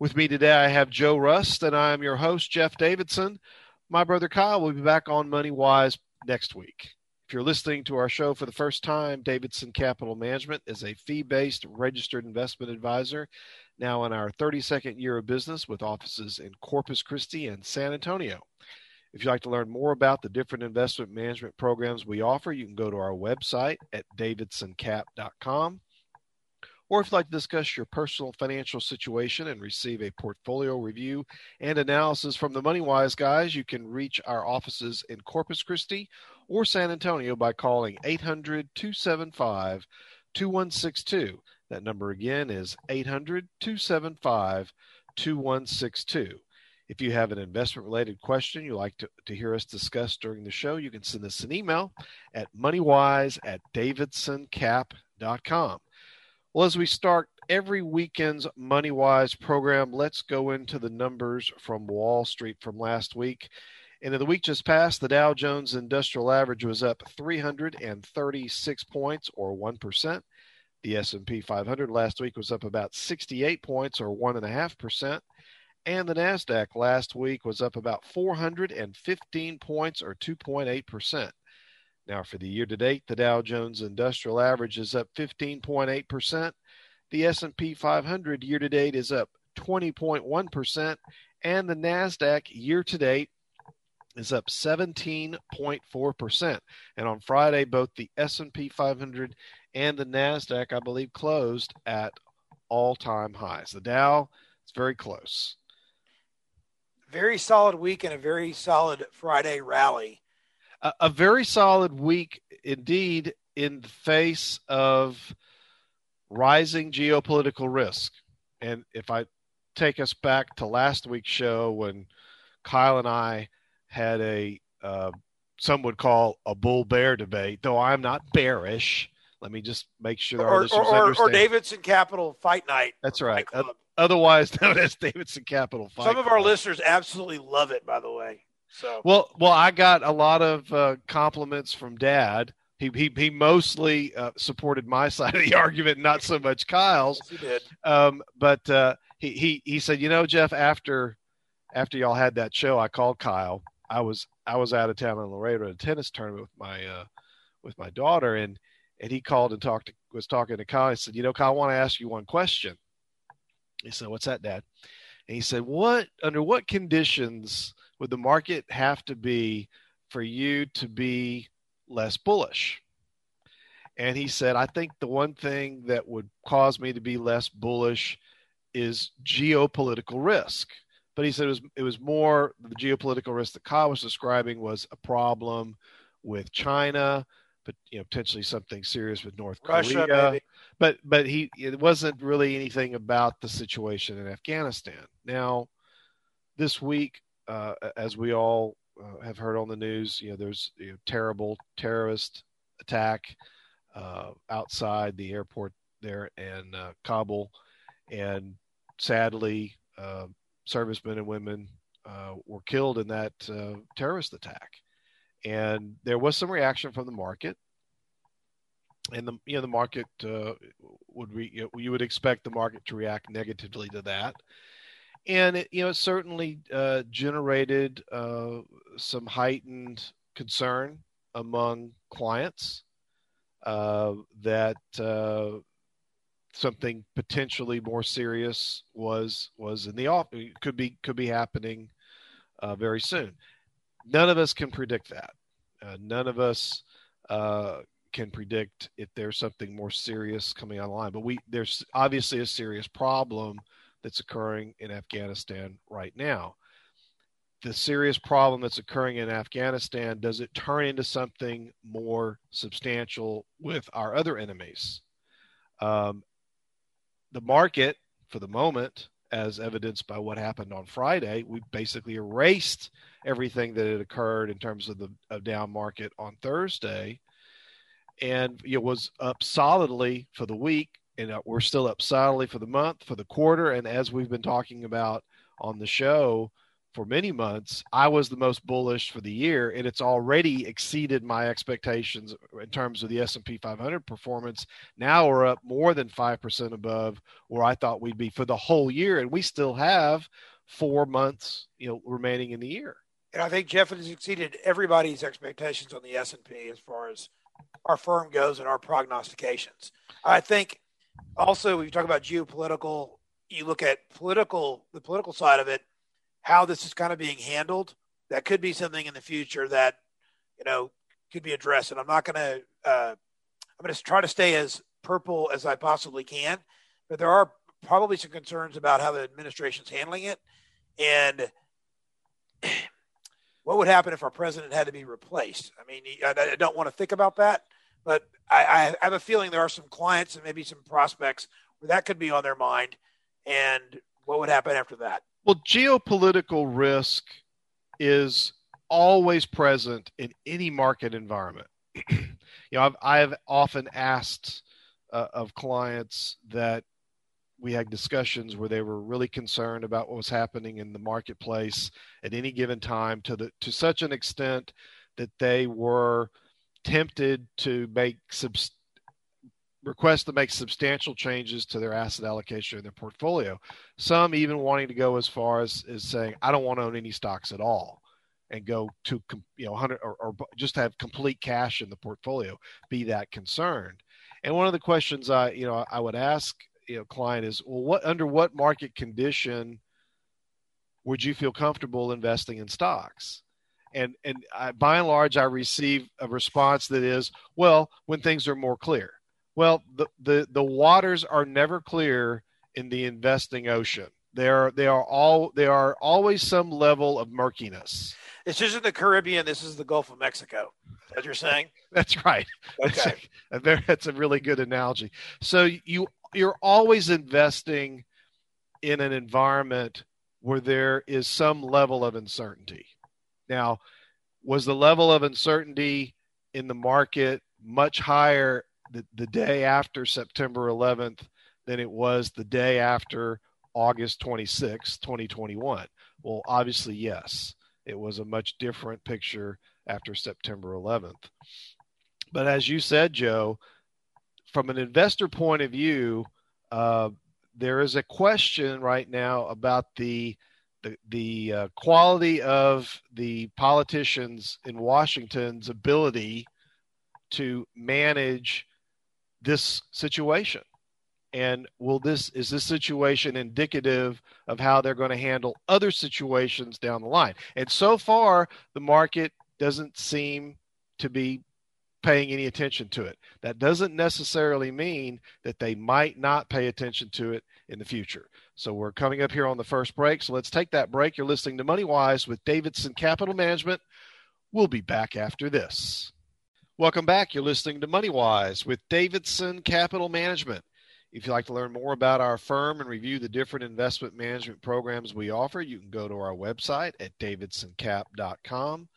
With me today, I have Joe Rust, and I am your host, Jeff Davidson. My brother Kyle will be back on Money Wise next week. If you're listening to our show for the first time, Davidson Capital Management is a fee based registered investment advisor now in our 32nd year of business with offices in Corpus Christi and San Antonio. If you'd like to learn more about the different investment management programs we offer, you can go to our website at davidsoncap.com. Or if you'd like to discuss your personal financial situation and receive a portfolio review and analysis from the MoneyWise guys, you can reach our offices in Corpus Christi or San Antonio by calling 800 275 2162. That number again is 800 275 2162. If you have an investment related question you'd like to, to hear us discuss during the show, you can send us an email at moneywise at davidsoncap.com. Well, as we start every weekend's MoneyWise program, let's go into the numbers from Wall Street from last week. And in the week just passed, the Dow Jones Industrial Average was up 336 points or 1%. The S&P 500 last week was up about 68 points or 1.5%. And the NASDAQ last week was up about 415 points or 2.8%. Now, for the year to date, the Dow Jones Industrial Average is up 15.8%. The S&P 500 year to date is up 20.1%, and the Nasdaq year to date is up 17.4%. And on Friday, both the S&P 500 and the Nasdaq, I believe, closed at all-time highs. The Dow is very close. Very solid week and a very solid Friday rally a, a very solid week indeed in the face of rising geopolitical risk. And if I take us back to last week's show when Kyle and I had a uh, some would call a bull bear debate, though I'm not bearish. Let me just make sure our or, listeners or, understand. Or Davidson Capital Fight Night. That's right. Otherwise known as Davidson Capital Fight. Some of our listeners absolutely love it, by the way. So well, well, I got a lot of uh, compliments from Dad. He he, he mostly uh, supported my side of the argument, not so much Kyle's. Yes, he did. Um, but uh, he he he said, you know, Jeff, after after y'all had that show, I called Kyle. I was I was out of town in Laredo at a tennis tournament with my uh, with my daughter, and and he called and talked to, was talking to Kyle. He said, you know, Kyle, I want to ask you one question. He said, what's that, Dad? And he said, what under what conditions would the market have to be for you to be less bullish? And he said, I think the one thing that would cause me to be less bullish is geopolitical risk. But he said it was, it was more the geopolitical risk that Kyle was describing was a problem with China, but you know potentially something serious with North Russia, Korea. maybe. But but he it wasn't really anything about the situation in Afghanistan. Now, this week uh, as we all uh, have heard on the news, you know, there's a you know, terrible terrorist attack uh, outside the airport there in uh, Kabul, and sadly, uh, servicemen and women uh, were killed in that terrorist attack. And there was some reaction from the market, and the you know the market would re, you, know, you would expect the market to react negatively to that and it, you know, it certainly uh, generated uh, some heightened concern among clients uh, that uh, something potentially more serious was was in the off could be could be happening uh, very soon. None of us can predict that. Uh, none of us can predict if there's something more serious coming online. But we there's obviously a serious problem that's occurring in Afghanistan right now. The serious problem that's occurring in Afghanistan does it turn into something more substantial with our other enemies? Um, the market, for the moment, as evidenced by what happened on Friday. We basically erased everything that had occurred in terms of the of down market on Thursday, and it was up solidly for the week, and uh, we're still up solidly for the month, for the quarter, and as we've been talking about on the show for many months, I was the most bullish for the year, and it's already exceeded my expectations in terms of the S&P 500 performance. Now we're up more than 5% above where I thought we'd be for the whole year, and we still have four months, you know, remaining in the year. And I think Jeff has exceeded everybody's expectations on the S&P as far as our firm goes and our prognostications. I think also when you talk about geopolitical, you look at political, the political side of it – how this is kind of being handled. That could be something in the future that you know could be addressed. And I'm not going to. Uh, I'm going to try to stay as purple as I possibly can, but there are probably some concerns about how the administration's handling it, and what would happen if our president had to be replaced. I mean, I, I don't want to think about that, but I, I have a feeling there are some clients and maybe some prospects where that could be on their mind, and what would happen after that. Well, geopolitical risk is always present in any market environment. you know, I've, I've often asked uh, of clients that we had discussions where they were really concerned about what was happening in the marketplace at any given time to the to such an extent that they were tempted to make subs- request to make substantial changes to their asset allocation in their portfolio. Some even wanting to go as far as, as saying, I don't want to own any stocks at all and go to, you know, 100 or, or just have complete cash in the portfolio, be that concerned. And one of the questions I, you know, I would ask, you know, client is, well, what, under what market condition would you feel comfortable investing in stocks? And, and I, by and large, I receive a response that is, well, when things are more clear well, the, the, the waters are never clear in the investing ocean. They are they are all they are always some level of murkiness. This isn't the Caribbean. This is the Gulf of Mexico. As you're saying. That's right. Okay. That's a, that's a really good analogy. So you you're always investing in an environment where there is some level of uncertainty. Now, was the level of uncertainty in the market much higher the, the day after September 11th than it was the day after August 26, 2021? Well, obviously, yes. It was a much different picture after September 11th. But as you said, Joe, from an investor point of view, uh, there is a question right now about the the, the uh, quality of the politicians in Washington's ability to manage this situation? And will this is this situation indicative of how they're going to handle other situations down the line? And so far, the market doesn't seem to be paying any attention to it. That doesn't necessarily mean that they might not pay attention to it in the future. So we're coming up here on the first break. So let's take that break. You're listening to Money Wise with Davidson Capital Management. We'll be back after this. Welcome back. You're listening to MoneyWise with Davidson Capital Management. If you'd like to learn more about our firm and review the different investment management programs we offer, you can go to our website at davidsoncap.com.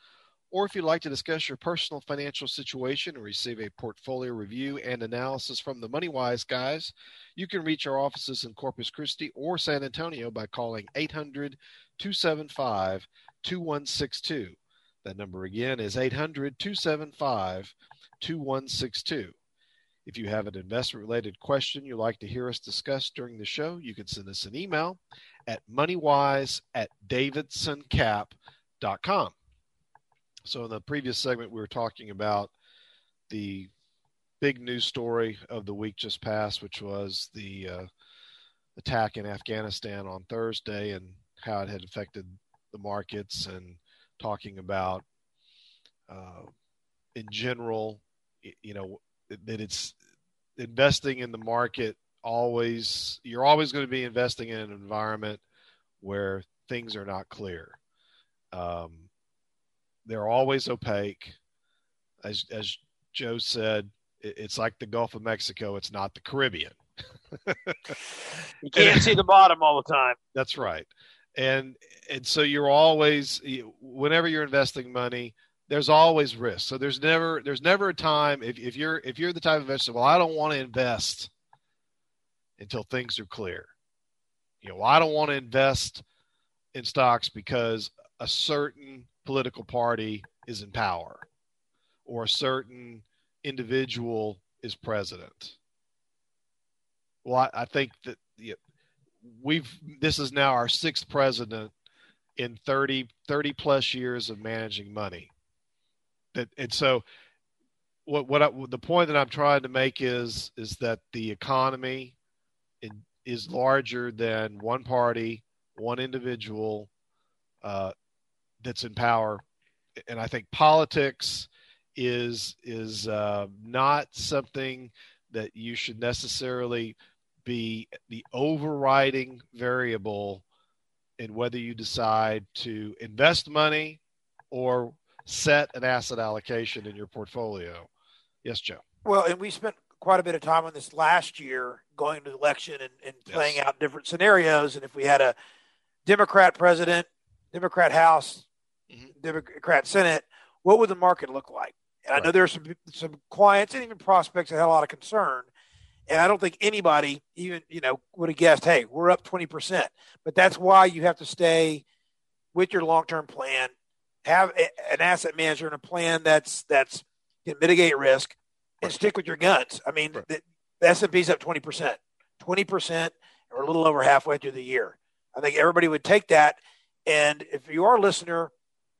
Or if you'd like to discuss your personal financial situation and receive a portfolio review and analysis from the MoneyWise guys, you can reach our offices in Corpus Christi or San Antonio by calling 800 275 2162. That number again is 800 275 2162. If you have an investment related question you'd like to hear us discuss during the show, you can send us an email at moneywise at davidsoncap.com. So, in the previous segment, we were talking about the big news story of the week just passed, which was the uh, attack in Afghanistan on Thursday and how it had affected the markets and talking about uh, in general, you know, that it's investing in the market always you're always going to be investing in an environment where things are not clear. Um, they're always opaque. As as Joe said, it's like the Gulf of Mexico. It's not the Caribbean. you can't see the bottom all the time. That's right. And and so you're always whenever you're investing money, there's always risk. So there's never there's never a time if, if you're if you're the type of investor, well, I don't want to invest until things are clear. You know, well, I don't want to invest in stocks because a certain political party is in power or a certain individual is president. Well, I, I think that we've this is now our sixth president in 30, 30 plus years of managing money. That and so what what I, the point that I'm trying to make is is that the economy in, is larger than one party, one individual uh, that's in power, and I think politics is is uh, not something that you should necessarily be the overriding variable in whether you decide to invest money or set an asset allocation in your portfolio. Yes, Joe. Well, and we spent quite a bit of time on this last year going to the election and, and playing yes. out different scenarios. And if we had a Democrat president, Democrat House, mm-hmm. Democrat Senate, what would the market look like? And right. I know there's some some clients and even prospects that had a lot of concern. And I don't think anybody even, you know, would have guessed, hey, we're up 20%. But that's why you have to stay with your long-term plan, have a, an asset manager and a plan that's that's can mitigate risk and stick with your guns. I mean, right. the, the S&P's up 20%. 20% or a little over halfway through the year. I think everybody would take that and if you are a listener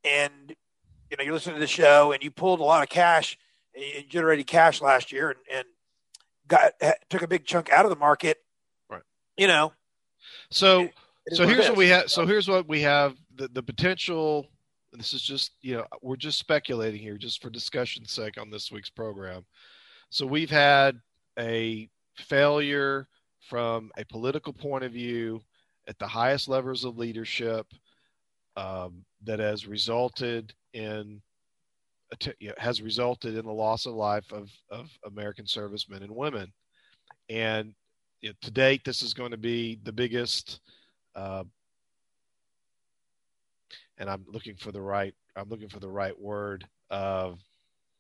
and you know you're listening to the show and you pulled a lot of cash and generated cash last year and, and got took a big chunk out of the market. Right. You know. So it, it so here's what we have. So here's what we have. The the potential. This is just you know we're just speculating here, just for discussion's sake on this week's program. So we've had a failure from a political point of view at the highest levels of leadership um, that has resulted in has resulted in the loss of life of, of American servicemen and women. And you know, to date, this is going to be the biggest. Uh, and I'm looking for the right. I'm looking for the right word. Of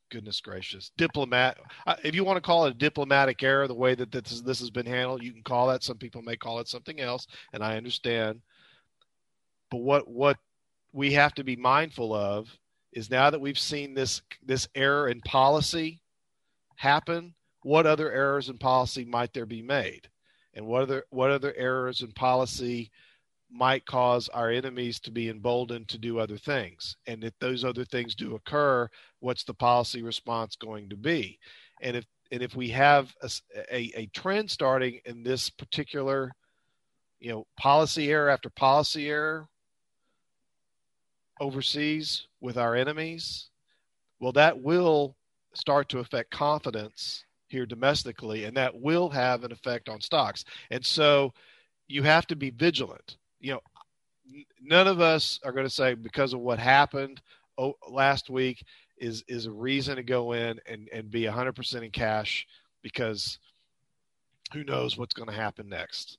goodness gracious, diplomat. Uh, if you want to call it a diplomatic error, the way that this, this has been handled, you can call that. Some people may call it something else, and I understand. But what what we have to be mindful of is now that we've seen this this error in policy happen, what other errors in policy might there be made, and what other what other errors in policy might cause our enemies to be emboldened to do other things, and if those other things do occur, what's the policy response going to be, and if and if we have a, a, a trend starting in this particular you know policy error after policy error overseas with our enemies, well, that will start to affect confidence here domestically, and that will have an effect on stocks. And so you have to be vigilant. You know, none of us are going to say because of what happened last week is is a reason to go in and and be 100% in cash because who knows what's going to happen next.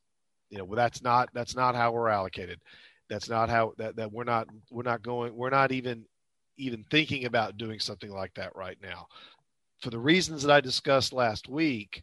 You know, that's not that's not how we're allocated. That's not how that that we're not we're not going we're not even even thinking about doing something like that right now. For the reasons that I discussed last week,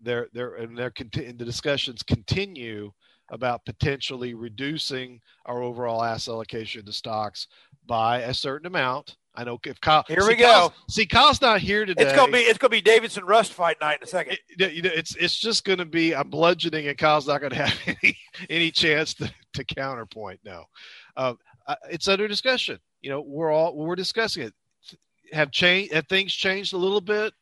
there there and there conti- the discussions continue about potentially reducing our overall asset allocation to stocks by a certain amount. I know if Kyle here we go. Kyle's, see, Kyle's not here today. It's gonna be it's gonna be Davidson Rust fight night in a second. It, it's it's just gonna be I'm bludgeoning, and Kyle's not gonna have any any chance to, to counterpoint. No, uh, it's under discussion. You know, we're all we're discussing it. Have changed? Have things changed a little bit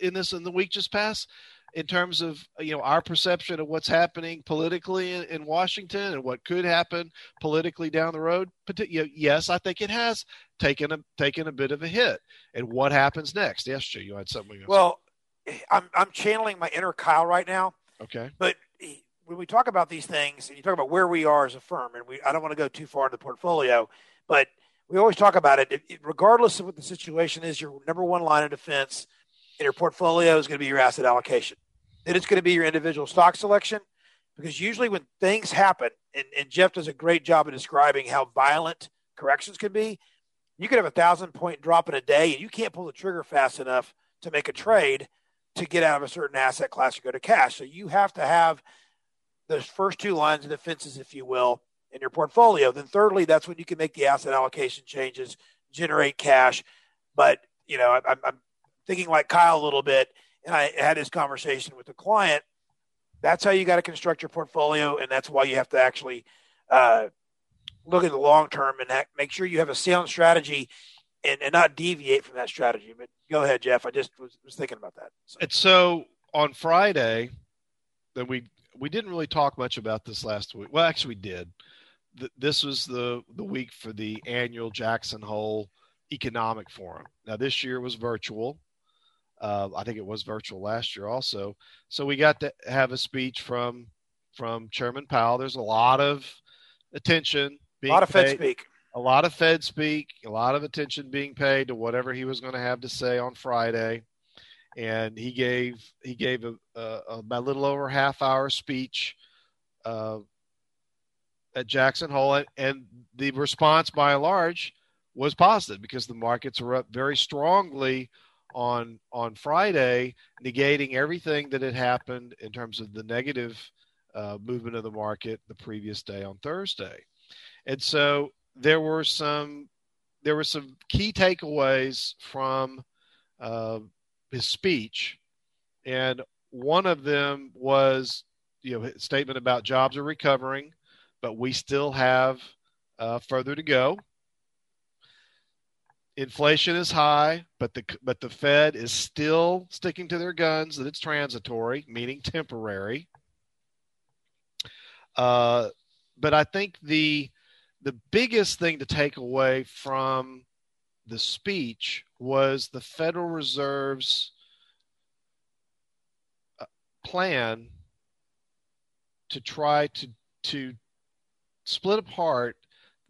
in this in the week just past? in terms of you know our perception of what's happening politically in, in Washington and what could happen politically down the road? Yes, I think it has taken a taken a bit of a hit. And what happens next? Yes, Joe, you had something. well, I'm I'm channeling my inner Kyle right now. Okay, but when we talk about these things and you talk about where we are as a firm, and we I don't want to go too far into the portfolio, but we always talk about it. Regardless of what the situation is, your number one line of defense in your portfolio is going to be your asset allocation. Then it's going to be your individual stock selection. because usually when things happen, and, and Jeff does a great job of describing how violent corrections can be, you could have a thousand point drop in a day and you can't pull the trigger fast enough to make a trade to get out of a certain asset class or go to cash. So you have to have those first two lines of defenses, if you will, in your portfolio. Then thirdly, that's when you can make the asset allocation changes, generate cash. But you know, I, I'm thinking like Kyle a little bit, and I had this conversation with a client. That's how you got to construct your portfolio, and that's why you have to actually uh, look at the long term and make sure you have a sound strategy and, and not deviate from that strategy. But go ahead, Jeff. I just was, was thinking about that. So. And so on Friday, that we we didn't really talk much about this last week. Well, actually, we did. this was the the week for the annual Jackson Hole Economic Forum. Now, this year was virtual. Uh, I think it was virtual last year also. So we got to have a speech from from Chairman Powell. There's a lot of attention being a lot of paid, Fed speak. A lot of Fed speak, a lot of attention being paid to whatever he was going to have to say on Friday. And he gave he gave a, a, a little over half hour speech uh, at Jackson Hole, and the response by and large was positive because the markets were up very strongly on on Friday, negating everything that had happened in terms of the negative uh, movement of the market the previous day on Thursday. And so there were some there were some key takeaways from uh, his speech, and one of them was you know his statement about jobs are recovering, but we still have uh, further to go. Inflation is high, but the but the Fed is still sticking to their guns that it's transitory, meaning temporary. Uh, but I think the the biggest thing to take away from the speech was the Federal Reserve's uh, plan to try to to split apart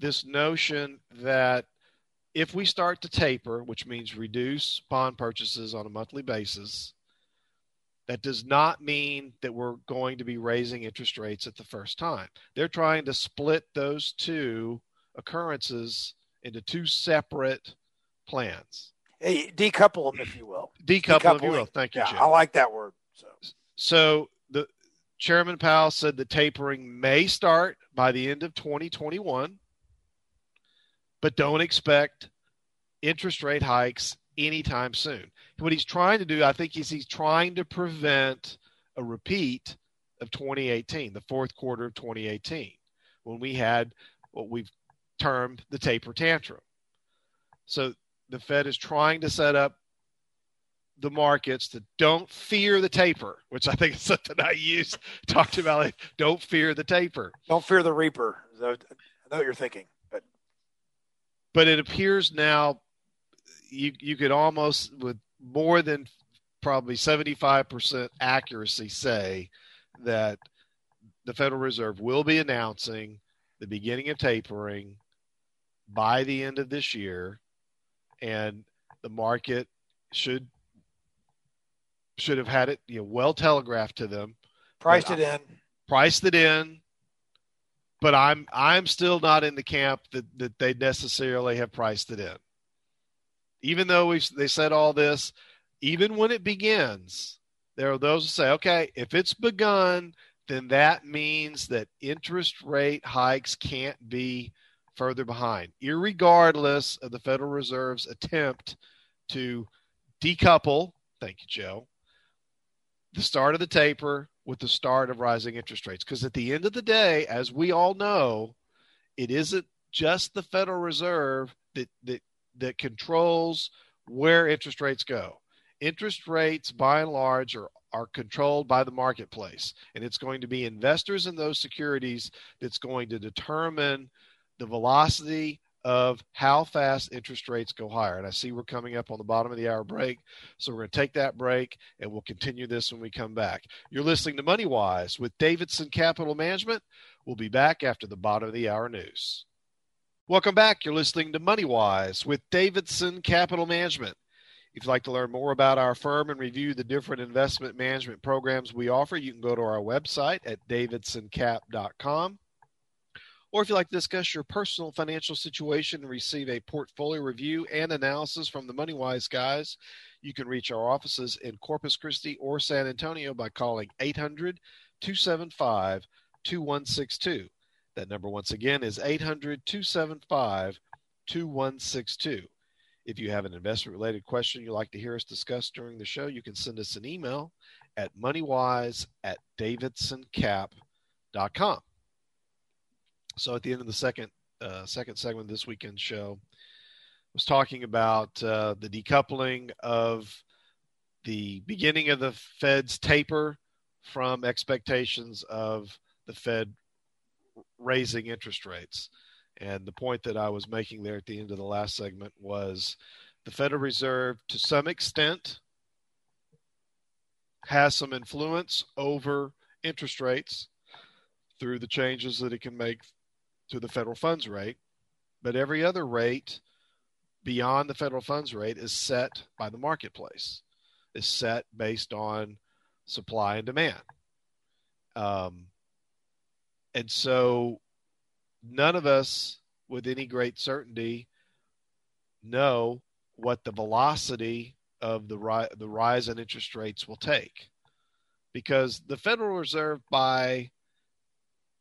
this notion that if we start to taper, which means reduce bond purchases on a monthly basis, that does not mean that we're going to be raising interest rates at the first time. They're trying to split those two occurrences into two separate plans. Hey, decouple them, if you will. Decouple them, if you will. Thank you, yeah, Jim. I like that word. So. so the Chairman Powell said the tapering may start by the end of 2021, but don't expect interest rate hikes anytime soon what he's trying to do, I think, is he's trying to prevent a repeat of 2018, the fourth quarter of 2018, when we had what we've termed the taper tantrum. So the Fed is trying to set up the markets to don't fear the taper, which I think is something I use talked about. It. Don't fear the taper. Don't fear the reaper. I know what you're thinking, but but it appears now you you could almost with more than probably 75% accuracy say that the Federal Reserve will be announcing the beginning of tapering by the end of this year and the market should should have had it you know well telegraphed to them. Priced it in. Priced it in. But i'm i'm still not in the camp that that they necessarily have priced it in. Even though we they said all this, even when it begins, there are those who say, okay, if it's begun, then that means that interest rate hikes can't be further behind, regardless of the Federal Reserve's attempt to decouple. Thank you, Joe. The start of the taper with the start of rising interest rates. Because at the end of the day, as we all know, it isn't just the Federal Reserve that, that that controls where interest rates go. Interest rates, by and large, are, are controlled by the marketplace. And it's going to be investors in those securities that's going to determine the velocity of how fast interest rates go higher. And I see we're coming up on the bottom of the hour break. So we're going to take that break and we'll continue this when we come back. You're listening to Money Wise with Davidson Capital Management. We'll be back after the bottom of the hour news. Welcome back. You're listening to MoneyWise with Davidson Capital Management. If you'd like to learn more about our firm and review the different investment management programs we offer, you can go to our website at davidsoncap.com. Or if you'd like to discuss your personal financial situation and receive a portfolio review and analysis from the MoneyWise guys, you can reach our offices in Corpus Christi or San Antonio by calling 800 275 2162. That number, once again, is 800 275 2162. If you have an investment related question you'd like to hear us discuss during the show, you can send us an email at moneywise at davidsoncap.com. So at the end of the second uh, second segment of this weekend show, I was talking about uh, the decoupling of the beginning of the Fed's taper from expectations of the Fed raising interest rates. And the point that I was making there at the end of the last segment was the Federal Reserve, to some extent, has some influence over interest rates through the changes that it can make to the federal funds rate. But every other rate beyond the federal funds rate is set by the marketplace, is set based on supply and demand. Um, and so none of us with any great certainty know what the velocity of the, ri- the rise in interest rates will take because the Federal Reserve, by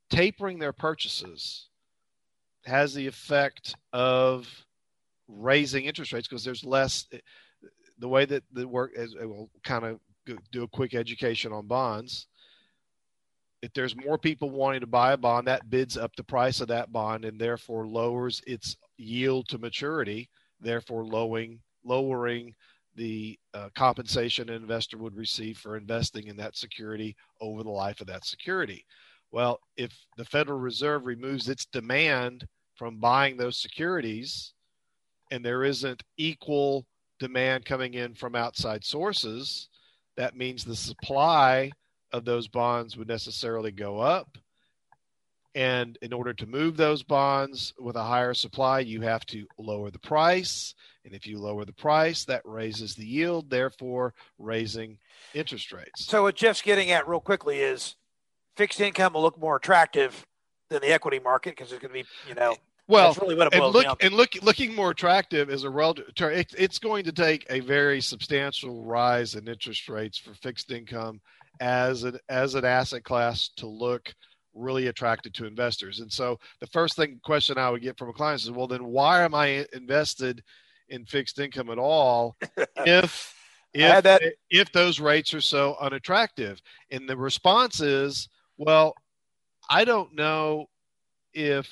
tapering their purchases, has the effect of raising interest rates because there's less. The way that the work is, will kind of do a quick education on bonds if there's more people wanting to buy a bond, that bids up the price of that bond and therefore lowers its yield to maturity, therefore lowering lowering the uh, compensation an investor would receive for investing in that security over the life of that security. Well, if the Federal Reserve removes its demand from buying those securities and there isn't equal demand coming in from outside sources, that means the supply of those bonds would necessarily go up. And in order to move those bonds with a higher supply, you have to lower the price. And if you lower the price, that raises the yield, therefore raising interest rates. So, what Jeff's getting at real quickly is fixed income will look more attractive than the equity market because it's going to be, you know, well, really and look and look looking more attractive is a relative. It, it's going to take a very substantial rise in interest rates for fixed income as an as an asset class to look really attractive to investors. And so the first thing question I would get from a client is, well, then why am I invested in fixed income at all if if that- if those rates are so unattractive? And the response is, well, I don't know if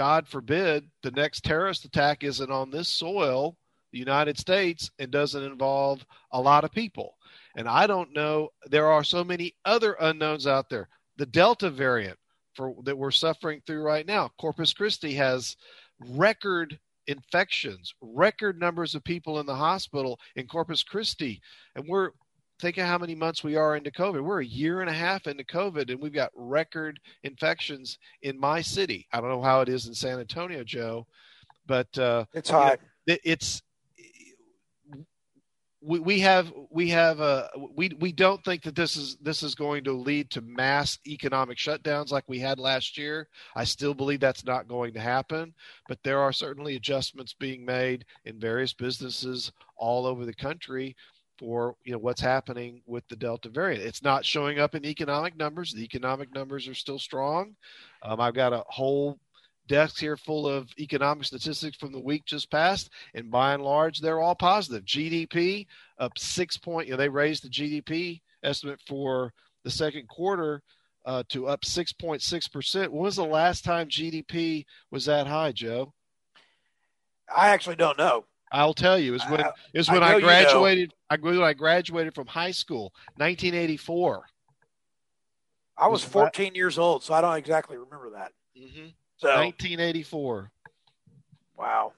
God forbid the next terrorist attack isn't on this soil, the United States, and doesn't involve a lot of people. And I don't know, there are so many other unknowns out there. The Delta variant for that we're suffering through right now. Corpus Christi has record infections, record numbers of people in the hospital in Corpus Christi. And we're thinking how many months we are into COVID. We're a year and a half into COVID and we've got record infections in my city. I don't know how it is in San Antonio, Joe, but uh, it's hot. You know, it's we, we have we have a we we don't think that this is this is going to lead to mass economic shutdowns like we had last year. I still believe that's not going to happen, but there are certainly adjustments being made in various businesses all over the country for you know what's happening with the Delta variant. It's not showing up in economic numbers. The economic numbers are still strong. Um, I've got a whole desk here full of economic statistics from the week just passed, and by and large, they're all positive. GDP up six point. You know, they raised the GDP estimate for the second quarter uh, to up six point six percent. When was the last time GDP was that high, Joe? I actually don't know. I'll tell you. Is when is when I, I graduated. You know. I when I graduated from high school, 1984. I was 14 years old, so I don't exactly remember that. Mm-hmm. So 1984. Wow.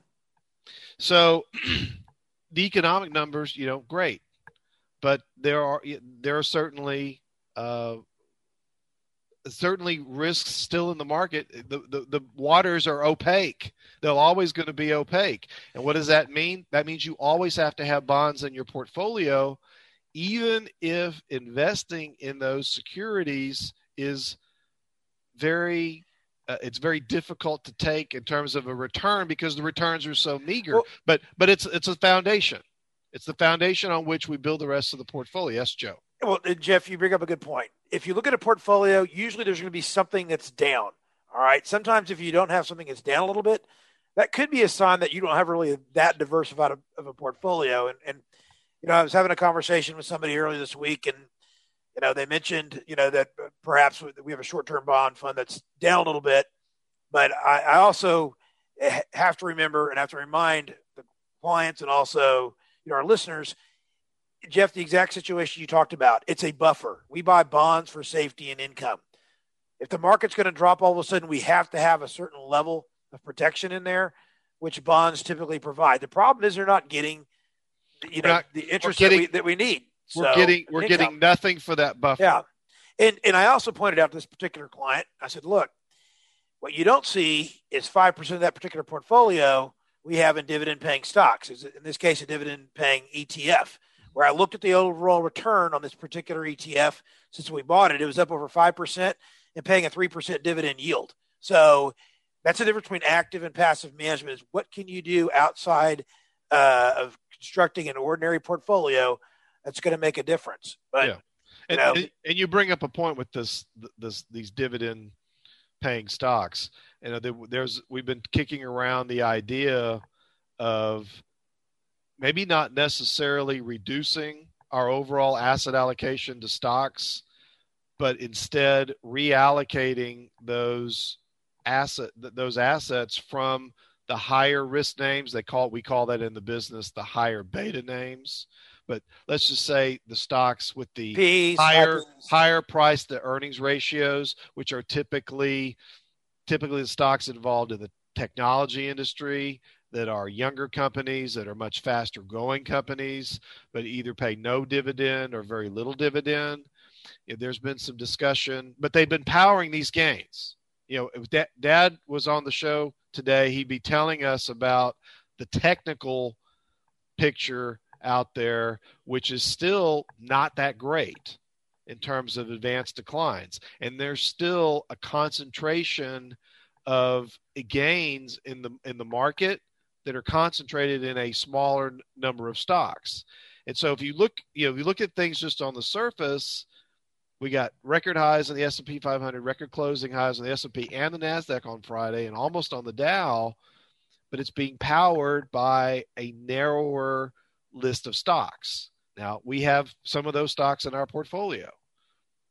So the economic numbers, you know, great, but there are there are certainly uh, certainly risks still in the market. The, the, the waters are opaque. They're always going to be opaque. And what does that mean? That means you always have to have bonds in your portfolio, even if investing in those securities is very uh, it's very difficult to take in terms of a return because the returns are so meager. Well, but but it's it's a foundation. It's the foundation on which we build the rest of the portfolio. Yes, Joe. Well, uh, Jeff, you bring up a good point. If you look at a portfolio, usually there's going to be something that's down. All right. Sometimes if you don't have something that's down a little bit, that could be a sign that you don't have really that diversified of, of a portfolio. And, and, you know, I was having a conversation with somebody earlier this week, and you know, they mentioned, you know, that perhaps we have a short-term bond fund that's down a little bit, but I, I also eh, have to remember and have to remind the clients and also, you know, our listeners, Jeff, the exact situation you talked about. It's a buffer. We buy bonds for safety and income. If the market's going to drop all of a sudden, we have to have a certain level of protection in there, which bonds typically provide. The problem is they're not getting, you know, not, the interest getting, that, we, that we need. We're so, getting we're income. getting nothing for that buffer. Yeah, and and I also pointed out to this particular client. I said, look, what you don't see is five percent of that particular portfolio we have in dividend paying stocks. In this case, a dividend paying ETF. Where I looked at the overall return on this particular ETF since we bought it, it was up over five percent and paying a three percent dividend yield. So that's the difference between active and passive management. Is what can you do outside uh, of constructing an ordinary portfolio that's going to make a difference. But yeah. And, you know, and, and, you bring up a point with this, this these dividend paying stocks. You know, there's we've been kicking around the idea of maybe not necessarily reducing our overall asset allocation to stocks, but instead reallocating those asset those assets from the higher risk names. They call we call that in the business the higher beta names but let's just say the stocks with the Peace, higher happens. higher price to earnings ratios, which are typically typically the stocks involved in the technology industry that are younger companies that are much faster growing companies, but either pay no dividend or very little dividend. There's been some discussion, but they've been powering these gains. You know, Dad was on the show today, he'd be telling us about the technical picture out there, which is still not that great in terms of advanced declines. And there's still a concentration of gains in the in the market that are concentrated in a smaller number of stocks. And so if you look, you know, if you look at things just on the surface, we got record highs in the S&P 500, record closing highs on the S&P and the Nasdaq on Friday and almost on the Dow, but it's being powered by a narrower list of stocks. Now we have some of those stocks in our portfolio.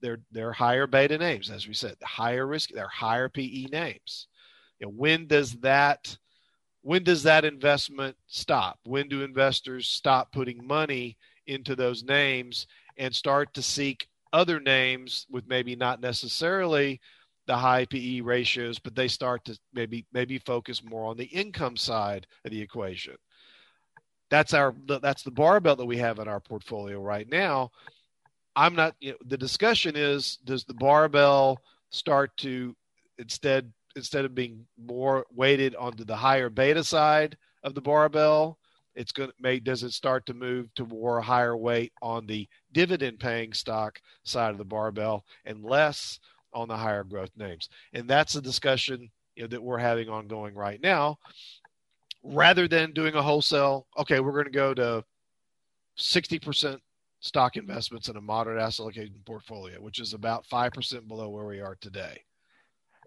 They're they're higher beta names, as we said, higher risk, they're higher PE names. You know, when does that when does that investment stop? When do investors stop putting money into those names and start to seek other names with maybe not necessarily the high PE ratios, but they start to maybe maybe focus more on the income side of the equation that's our that's the barbell that we have in our portfolio right now i'm not you know, the discussion is does the barbell start to instead instead of being more weighted onto the higher beta side of the barbell it's going to make does it start to move to more higher weight on the dividend paying stock side of the barbell and less on the higher growth names and that's a discussion you know, that we're having ongoing right now rather than doing a wholesale, okay, we're going to go to 60% stock investments in a moderate asset allocation portfolio, which is about 5% below where we are today.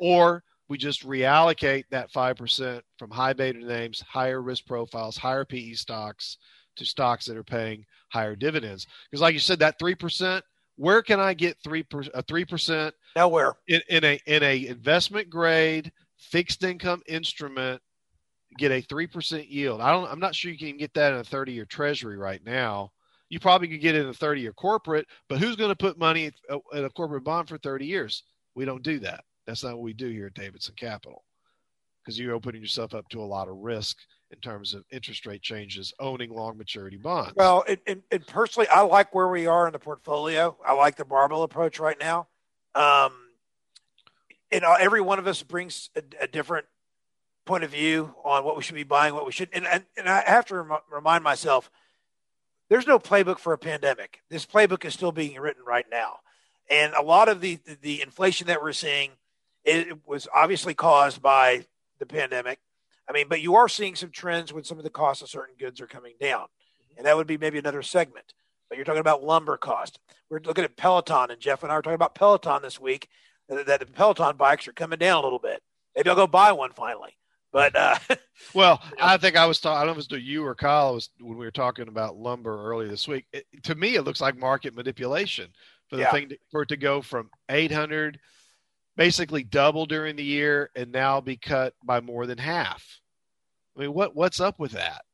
Or we just reallocate that 5% from high beta names, higher risk profiles, higher PE stocks to stocks that are paying higher dividends. Because, like you said, that 3%, where can I get 3 a 3% nowhere in, in a in a investment grade fixed income instrument get a 3% yield. I don't I'm not sure you can get that in a 30 year treasury right now. You probably could get it in a 30 year corporate, but who's going to put money uh, in a corporate bond for 30 years? We don't do that. That's not what we do here at Davidson Capital. Because you're opening yourself up to a lot of risk in terms of interest rate changes owning long maturity bonds. Well, and, and, personally, I like where we are in the portfolio. I like the barbell approach right now. Um, know, every one of us brings a, a, different point of view on what we should be buying, what we should, and and, and I have to rem- remind myself, there's no playbook for a pandemic. This playbook is still being written right now, and a lot of the the, the inflation that we're seeing, it was obviously caused by the pandemic. I mean, but you are seeing some trends when some of the costs of certain goods are coming down, and that would be maybe another segment. But you're talking about lumber cost. We're looking at Peloton, and Jeff and I were talking about Peloton this week. That the Peloton bikes are coming down a little bit. Maybe I'll go buy one finally. But uh, well, I think I was talking. I don't know if it was you or Kyle was when we were talking about lumber earlier this week. It, to me, it looks like market manipulation for the yeah. thing to, for it to go from 800, basically double during the year, and now be cut by more than half. I mean, what what's up with that?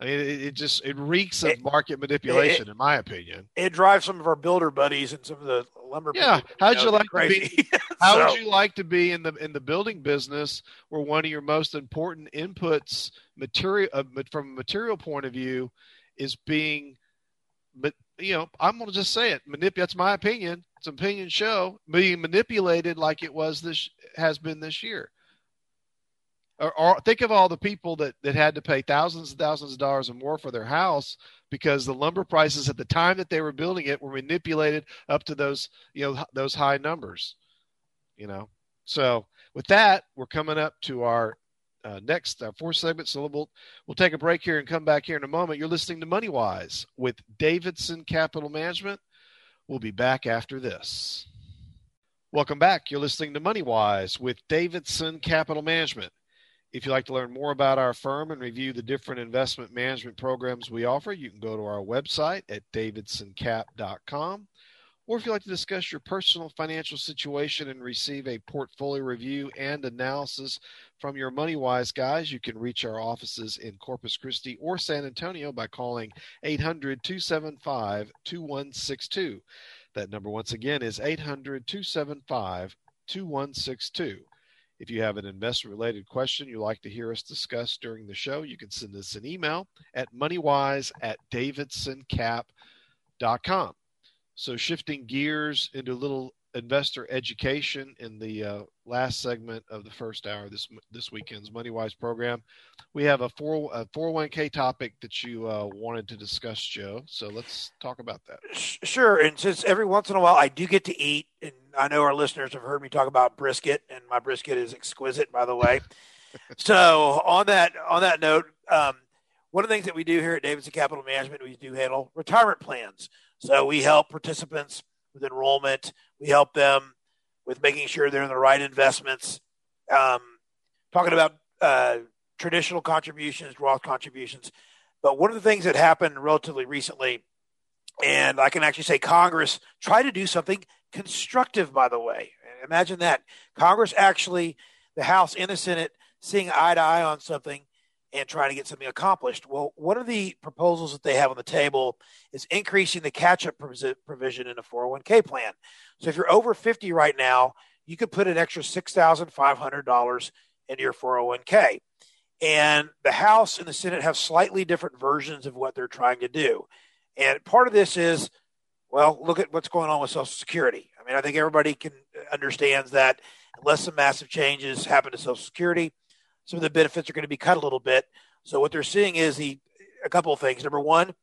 I mean, it, it just it reeks of it, market manipulation, it, in my opinion. It drives some of our builder buddies and some of the lumber. Yeah, how'd you like crazy. to be? how so, would you like to be in the in the building business, where one of your most important inputs, material uh, from a material point of view, is being, but you know, I'm going to just say it. Manip- that's my opinion. It's an opinion show being manipulated like it was this has been this year or, or, think of all the people that, that had to pay thousands and thousands of dollars or more for their house because the lumber prices at the time that they were building it were manipulated up to those you know those high numbers you know so with that we're coming up to our uh, next our fourth segment. So we'll, we'll take a break here and come back here in a moment. You're listening to money wise with davidson capital management. We'll be back after this. Welcome back. You're listening to money wise with davidson capital management. If you'd like to learn more about our firm and review the different investment management programs we offer, you can go to our website at davidsoncap.com. Or if you'd like to discuss your personal financial situation and receive a portfolio review and analysis from your MoneyWise guys, you can reach our offices in Corpus Christi or San Antonio by calling 800 275 2162. That number, once again, is 800 275 2162. If you have an investment related question you'd like to hear us discuss during the show, you can send us an email at moneywise at davidsoncap.com. So, shifting gears into a little investor education in the uh, last segment of the first hour this this weekend's MoneyWise program. We have a four a 401k topic that you uh, wanted to discuss, Joe. So let's talk about that. Sure. And since every once in a while I do get to eat, and I know our listeners have heard me talk about brisket, and my brisket is exquisite, by the way. so on that on that note, um, one of the things that we do here at Davidson Capital Management, we do handle retirement plans. So we help participants with enrollment. We help them with making sure they're in the right investments. Um, talking about uh, traditional contributions, Roth contributions. But one of the things that happened relatively recently, and I can actually say Congress tried to do something constructive, by the way. Imagine that. Congress actually, the House and the Senate, seeing eye to eye on something and trying to get something accomplished. Well, one of the proposals that they have on the table is increasing the catch up provision in a 401k plan. So if you're over 50 right now, you could put an extra $6,500 into your 401k. And the House and the Senate have slightly different versions of what they're trying to do. And part of this is, well, look at what's going on with Social Security. I mean, I think everybody can understands that unless some massive changes happen to Social Security, some of the benefits are going to be cut a little bit. So what they're seeing is the a couple of things. Number one,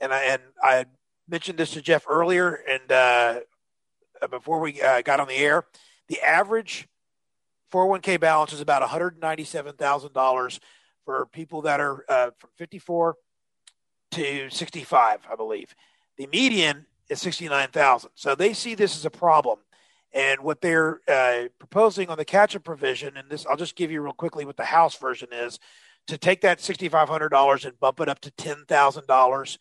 and I and I mentioned this to Jeff earlier, and uh, before we uh, got on the air, the average 401k balance is about $197,000 for people that are uh, from 54 to 65, I believe. The median is 69,000. So they see this as a problem. And what they're uh, proposing on the catch-up provision, and this I'll just give you real quickly what the House version is, to take that $6,500 and bump it up to $10,000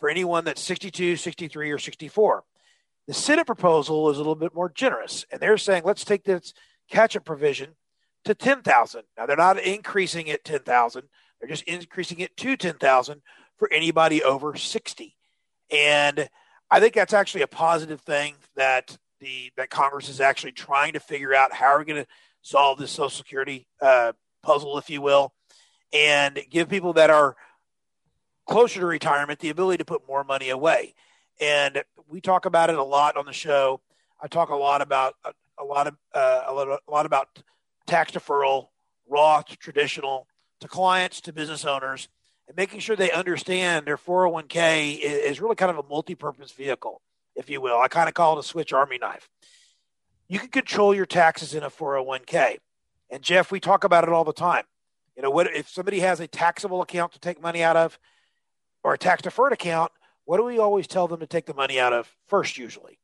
for anyone that's 62, 63, or 64. The Senate proposal is a little bit more generous, and they're saying let's take this catch-up provision to 10,000. Now they're not increasing it 10,000; they're just increasing it to 10,000 for anybody over 60. And I think that's actually a positive thing that the that Congress is actually trying to figure out how are we going to solve this Social Security uh, puzzle, if you will, and give people that are closer to retirement the ability to put more money away. And we talk about it a lot on the show. I talk a lot about uh, a lot of uh, a, lot, a lot about tax deferral, Roth, traditional, to clients, to business owners, and making sure they understand their 401k is really kind of a multi-purpose vehicle, if you will. I kind of call it a Swiss Army knife. You can control your taxes in a 401k. And Jeff, we talk about it all the time. You know, what if somebody has a taxable account to take money out of or a tax deferred account, what do we always tell them to take the money out of first usually?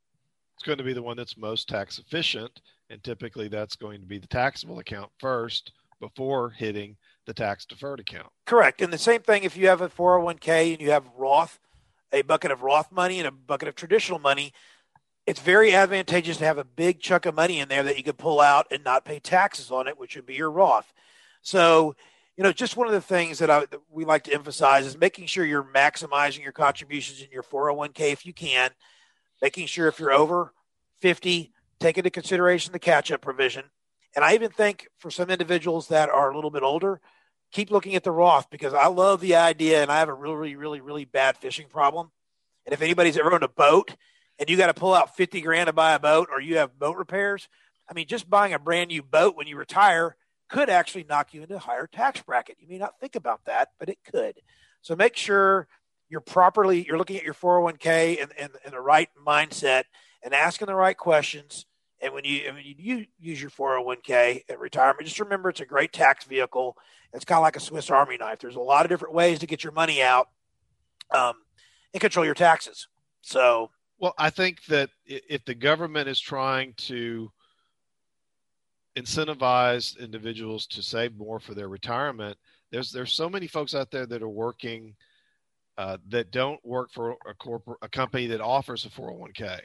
It's going to be the one that's most tax efficient and typically that's going to be the taxable account first before hitting the tax deferred account. Correct. And the same thing if you have a 401k and you have Roth, a bucket of Roth money and a bucket of traditional money, it's very advantageous to have a big chunk of money in there that you could pull out and not pay taxes on it, which would be your Roth. So, you know, just one of the things that, I, that we like to emphasize is making sure you're maximizing your contributions in your 401k if you can, making sure if you're over 50, take into consideration the catch up provision. And I even think for some individuals that are a little bit older, keep looking at the Roth because I love the idea and I have a really, really, really bad fishing problem. And if anybody's ever owned a boat and you got to pull out 50 grand to buy a boat or you have boat repairs, I mean, just buying a brand new boat when you retire could actually knock you into a higher tax bracket. You may not think about that, but it could. So make sure you're properly, you're looking at your 401k and, and the right mindset and asking the right questions and when you you use your 401k at retirement, just remember it's a great tax vehicle. It's kind of like a Swiss Army knife. There's a lot of different ways to get your money out um, and control your taxes. So, well, I think that if the government is trying to incentivize individuals to save more for their retirement, there's there's so many folks out there that are working uh, that don't work for a corporate a company that offers a 401k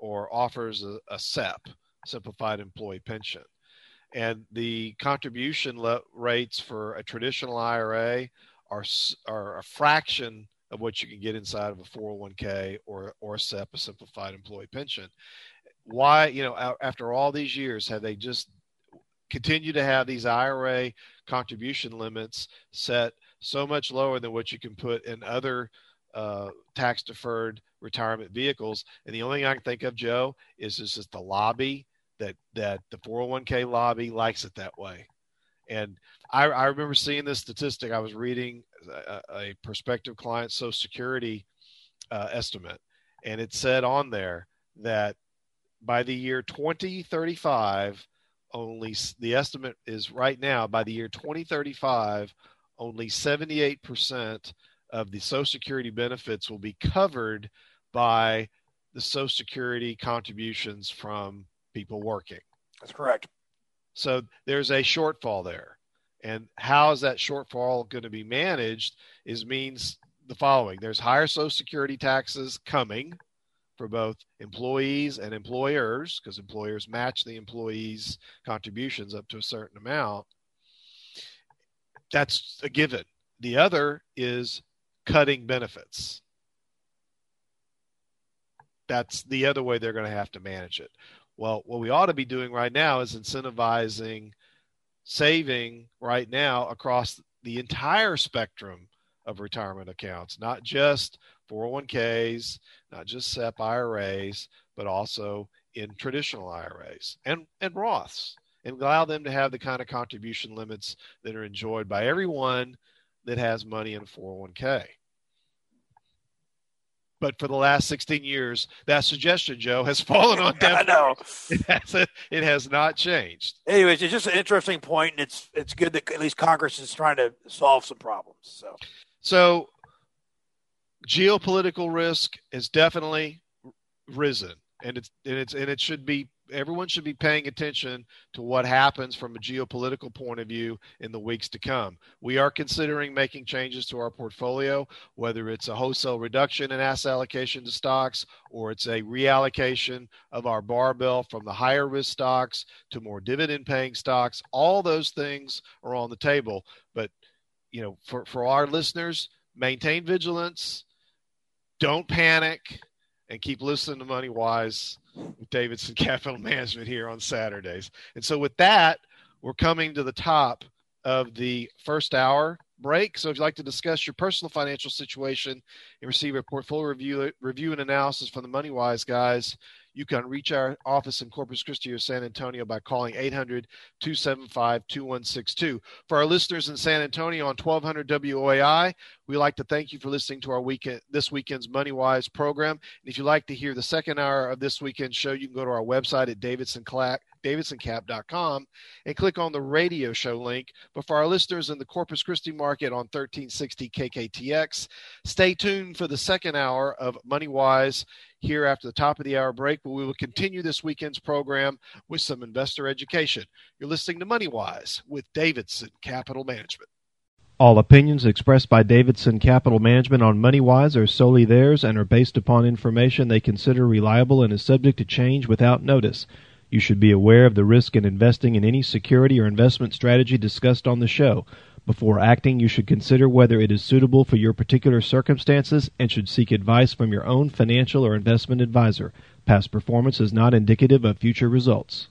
or offers a, a SEP, simplified employee pension. And the contribution le- rates for a traditional IRA are, are a fraction of what you can get inside of a 401k or, or a SEP, a simplified employee pension. Why, you know, after all these years, have they just continued to have these IRA contribution limits set so much lower than what you can put in other uh, tax deferred retirement vehicles. And the only thing I can think of, Joe, is this is the lobby that that the 401k lobby likes it that way. And I, I remember seeing this statistic. I was reading a, a prospective client Social Security uh, estimate, and it said on there that by the year 2035, only the estimate is right now by the year 2035, only 78% of the Social Security benefits will be covered by the Social Security contributions from people working. That's correct. So there's a shortfall there. And how is that shortfall going to be managed is means the following there's higher Social Security taxes coming for both employees and employers because employers match the employees' contributions up to a certain amount. That's a given. The other is cutting benefits. That's the other way they're going to have to manage it. Well, what we ought to be doing right now is incentivizing saving right now across the entire spectrum of retirement accounts, not just 401ks, not just SEP IRAs, but also in traditional IRAs and, and Roths, and allow them to have the kind of contribution limits that are enjoyed by everyone that has money in 401k. But for the last 16 years, that suggestion, Joe, has fallen on deaf. I know. It has, it has not changed. Anyways, it's just an interesting point, and it's it's good that at least Congress is trying to solve some problems. So, so geopolitical risk has definitely risen, and it's and it's and it should be everyone should be paying attention to what happens from a geopolitical point of view in the weeks to come. We are considering making changes to our portfolio, whether it's a wholesale reduction in asset allocation to stocks or it's a reallocation of our barbell from the higher risk stocks to more dividend paying stocks. All those things are on the table. But, you know, for, for our listeners, maintain vigilance, don't panic, and keep listening to Money Wise Davidson Capital Management here on Saturdays. And so, with that, we're coming to the top of the first hour. Break. So if you'd like to discuss your personal financial situation and receive a portfolio review, review and analysis from the MoneyWise guys, you can reach our office in Corpus Christi or San Antonio by calling 800 275 2162. For our listeners in San Antonio on 1200 WOAI, we'd like to thank you for listening to our weekend this weekend's MoneyWise program. And if you'd like to hear the second hour of this weekend's show, you can go to our website at Davidson Davidsoncap.com and click on the radio show link. But for our listeners in the Corpus Christi market on 1360 KKTX, stay tuned for the second hour of Money Wise here after the top of the hour break. But we will continue this weekend's program with some investor education. You're listening to Money Wise with Davidson Capital Management. All opinions expressed by Davidson Capital Management on MoneyWise are solely theirs and are based upon information they consider reliable and is subject to change without notice. You should be aware of the risk in investing in any security or investment strategy discussed on the show. Before acting, you should consider whether it is suitable for your particular circumstances and should seek advice from your own financial or investment advisor. Past performance is not indicative of future results.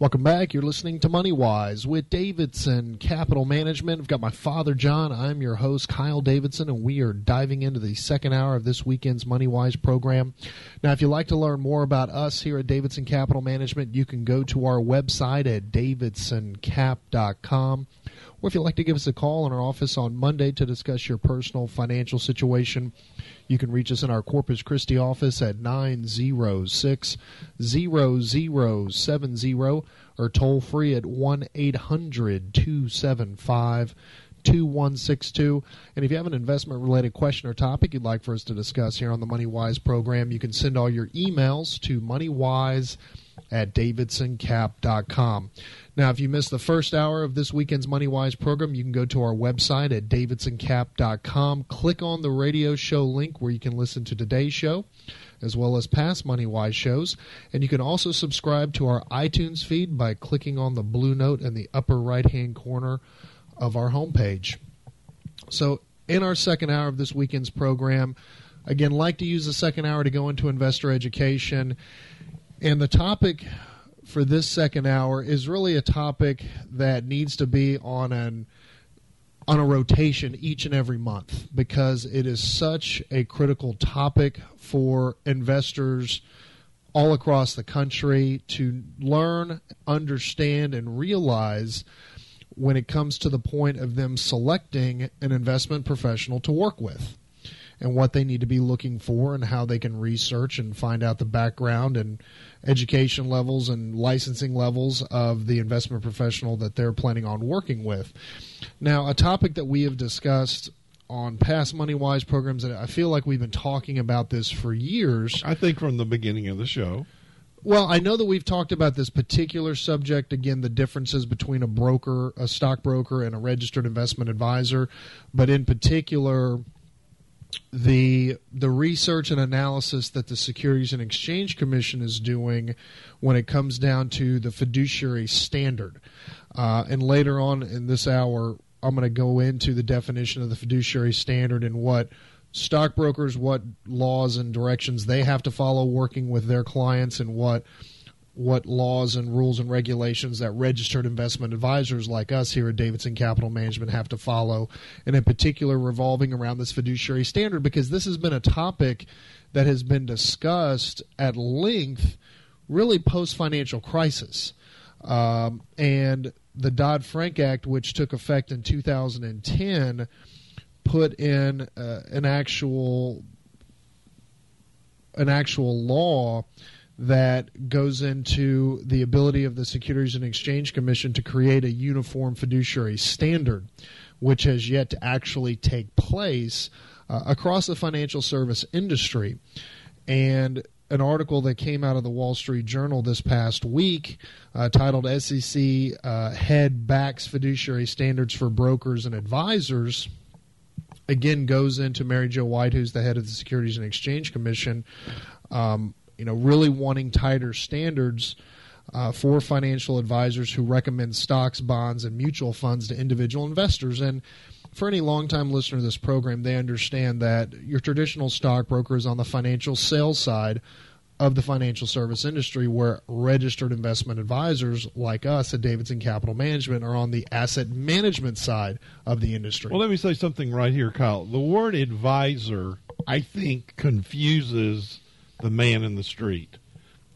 Welcome back. You're listening to Money Wise with Davidson Capital Management. I've got my father, John. I'm your host, Kyle Davidson, and we are diving into the second hour of this weekend's Money Wise program. Now, if you'd like to learn more about us here at Davidson Capital Management, you can go to our website at davidsoncap.com. Or if you'd like to give us a call in our office on Monday to discuss your personal financial situation, you can reach us in our Corpus Christi office at 906 0070 or toll free at 1 800 275 2162. And if you have an investment related question or topic you'd like for us to discuss here on the MoneyWise program, you can send all your emails to moneywise at davidsoncap.com. Now, if you missed the first hour of this weekend's MoneyWise program, you can go to our website at davidsoncap.com, click on the radio show link where you can listen to today's show as well as past MoneyWise shows. And you can also subscribe to our iTunes feed by clicking on the blue note in the upper right hand corner of our homepage. So, in our second hour of this weekend's program, again, like to use the second hour to go into investor education. And the topic for this second hour is really a topic that needs to be on an on a rotation each and every month because it is such a critical topic for investors all across the country to learn, understand, and realize when it comes to the point of them selecting an investment professional to work with and what they need to be looking for and how they can research and find out the background and education levels and licensing levels of the investment professional that they're planning on working with. Now, a topic that we have discussed on past Money Wise programs, and I feel like we've been talking about this for years. I think from the beginning of the show. Well, I know that we've talked about this particular subject again, the differences between a broker, a stockbroker, and a registered investment advisor, but in particular, the the research and analysis that the Securities and Exchange Commission is doing when it comes down to the fiduciary standard. Uh, and later on in this hour, I'm going to go into the definition of the fiduciary standard and what stockbrokers, what laws and directions they have to follow working with their clients, and what what laws and rules and regulations that registered investment advisors like us here at Davidson Capital Management have to follow, and in particular revolving around this fiduciary standard, because this has been a topic that has been discussed at length really post financial crisis. Um, and the Dodd Frank Act, which took effect in 2010, put in uh, an actual an actual law that goes into the ability of the Securities and Exchange Commission to create a uniform fiduciary standard, which has yet to actually take place uh, across the financial service industry. And an article that came out of the Wall Street Journal this past week uh, titled SEC uh, Head Backs Fiduciary Standards for Brokers and Advisors again goes into Mary Jo White, who's the head of the Securities and Exchange Commission. Um, you know, really wanting tighter standards uh, for financial advisors who recommend stocks, bonds, and mutual funds to individual investors. And for any longtime listener to this program, they understand that your traditional stockbroker is on the financial sales side of the financial service industry where registered investment advisors like us at Davidson Capital Management are on the asset management side of the industry. Well, let me say something right here, Kyle. The word advisor, I think, confuses the man in the street.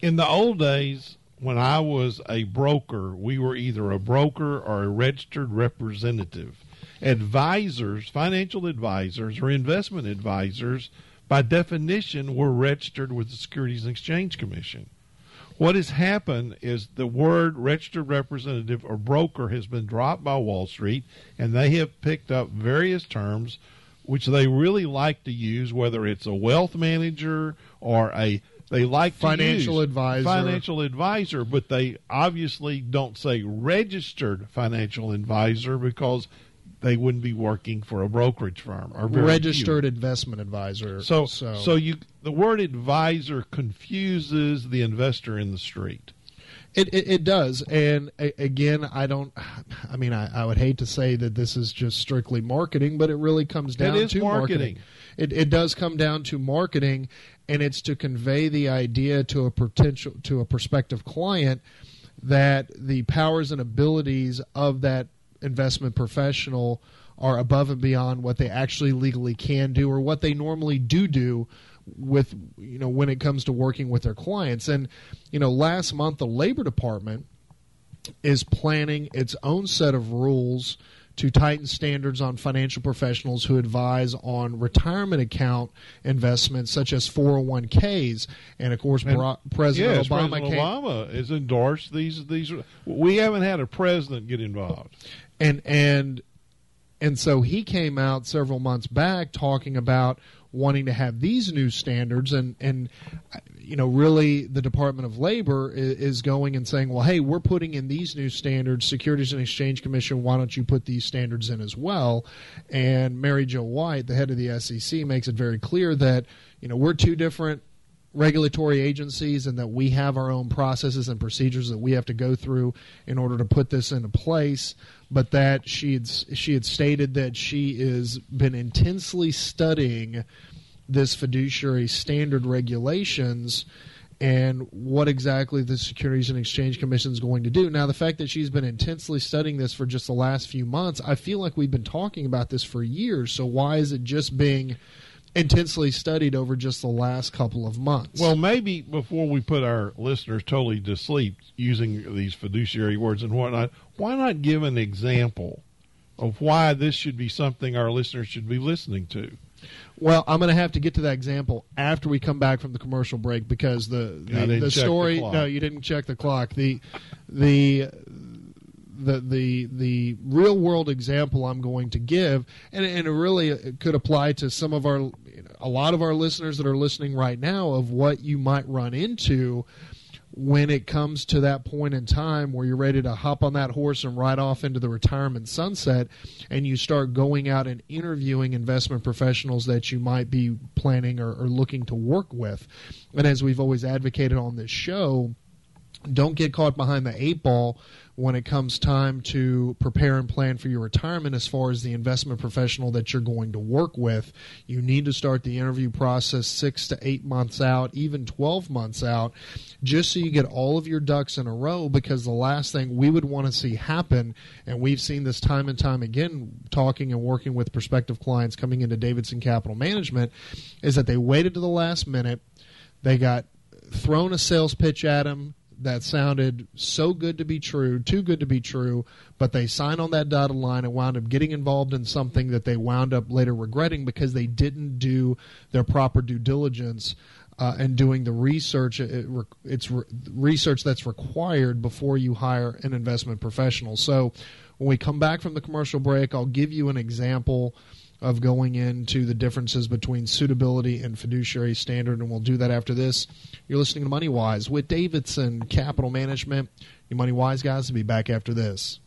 In the old days, when I was a broker, we were either a broker or a registered representative. Advisors, financial advisors, or investment advisors by definition, were registered with the Securities and Exchange Commission. What has happened is the word registered representative or broker has been dropped by Wall Street, and they have picked up various terms which they really like to use, whether it's a wealth manager or a they like financial advisor financial advisor but they obviously don't say registered financial advisor because they wouldn't be working for a brokerage firm or registered few. investment advisor. So, so, so you the word advisor confuses the investor in the street. It, it, it does, and a, again, I don't. I mean, I, I, would hate to say that this is just strictly marketing, but it really comes down to marketing. marketing. It, it does come down to marketing, and it's to convey the idea to a potential to a prospective client that the powers and abilities of that investment professional are above and beyond what they actually legally can do or what they normally do do with you know when it comes to working with their clients and you know last month the labor department is planning its own set of rules to tighten standards on financial professionals who advise on retirement account investments such as 401ks. And of course, and, President yes, Obama, President came, Obama has endorsed these. These we haven't had a president get involved and and and so he came out several months back talking about wanting to have these new standards and and you know really the department of labor is, going and saying well hey we're putting in these new standards. Securities and exchange commission why don't you put these standards in as well? And mary jo white the head of the sec makes it very clear that you know we're two different regulatory agencies and that we have our own processes and procedures that we have to go through in order to put this into place but that she had she had stated that she has been intensely studying this fiduciary standard regulations and what exactly the Securities and Exchange Commission is going to do. Now, the fact that she's been intensely studying this for just the last few months, I feel like we've been talking about this for years. So why is it just being intensely studied over just the last couple of months. Well, maybe before we put our listeners totally to sleep using these fiduciary words and whatnot, why not give an example of why this should be something our listeners should be listening to? Well, I'm going to have to get to that example after we come back from the commercial break because the the, the story. The no, you didn't check the clock. The the the the the real world example I'm going to give, and and it really uh, could apply to some of our, a lot of our listeners that are listening right now of what you might run into when it comes to that point in time where you're ready to hop on that horse and ride off into the retirement sunset and you start going out and interviewing investment professionals that you might be planning or, or looking to work with. And as we've always advocated on this show, don't get caught behind the eight ball when it comes time to prepare and plan for your retirement as far as the investment professional that you're going to work with. You need to start the interview process six to eight months out, even 12 months out, just so you get all of your ducks in a row because the last thing we would want to see happen, and we've seen this time and time again talking and working with prospective clients coming into Davidson Capital Management, is that they waited to the last minute. They got thrown a sales pitch at them that sounded so good to be true, too good to be true, but they signed on that dotted line and wound up getting involved in something that they wound up later regretting because they didn't do their proper due diligence uh, and doing the research. It, it's re- research that's required before you hire an investment professional. So when we come back from the commercial break, I'll give you an example of going into the differences between suitability and fiduciary standard, and we'll do that after this. You're listening to Money Wise with Davidson Capital Management. Your Money Wise guys will be back after this.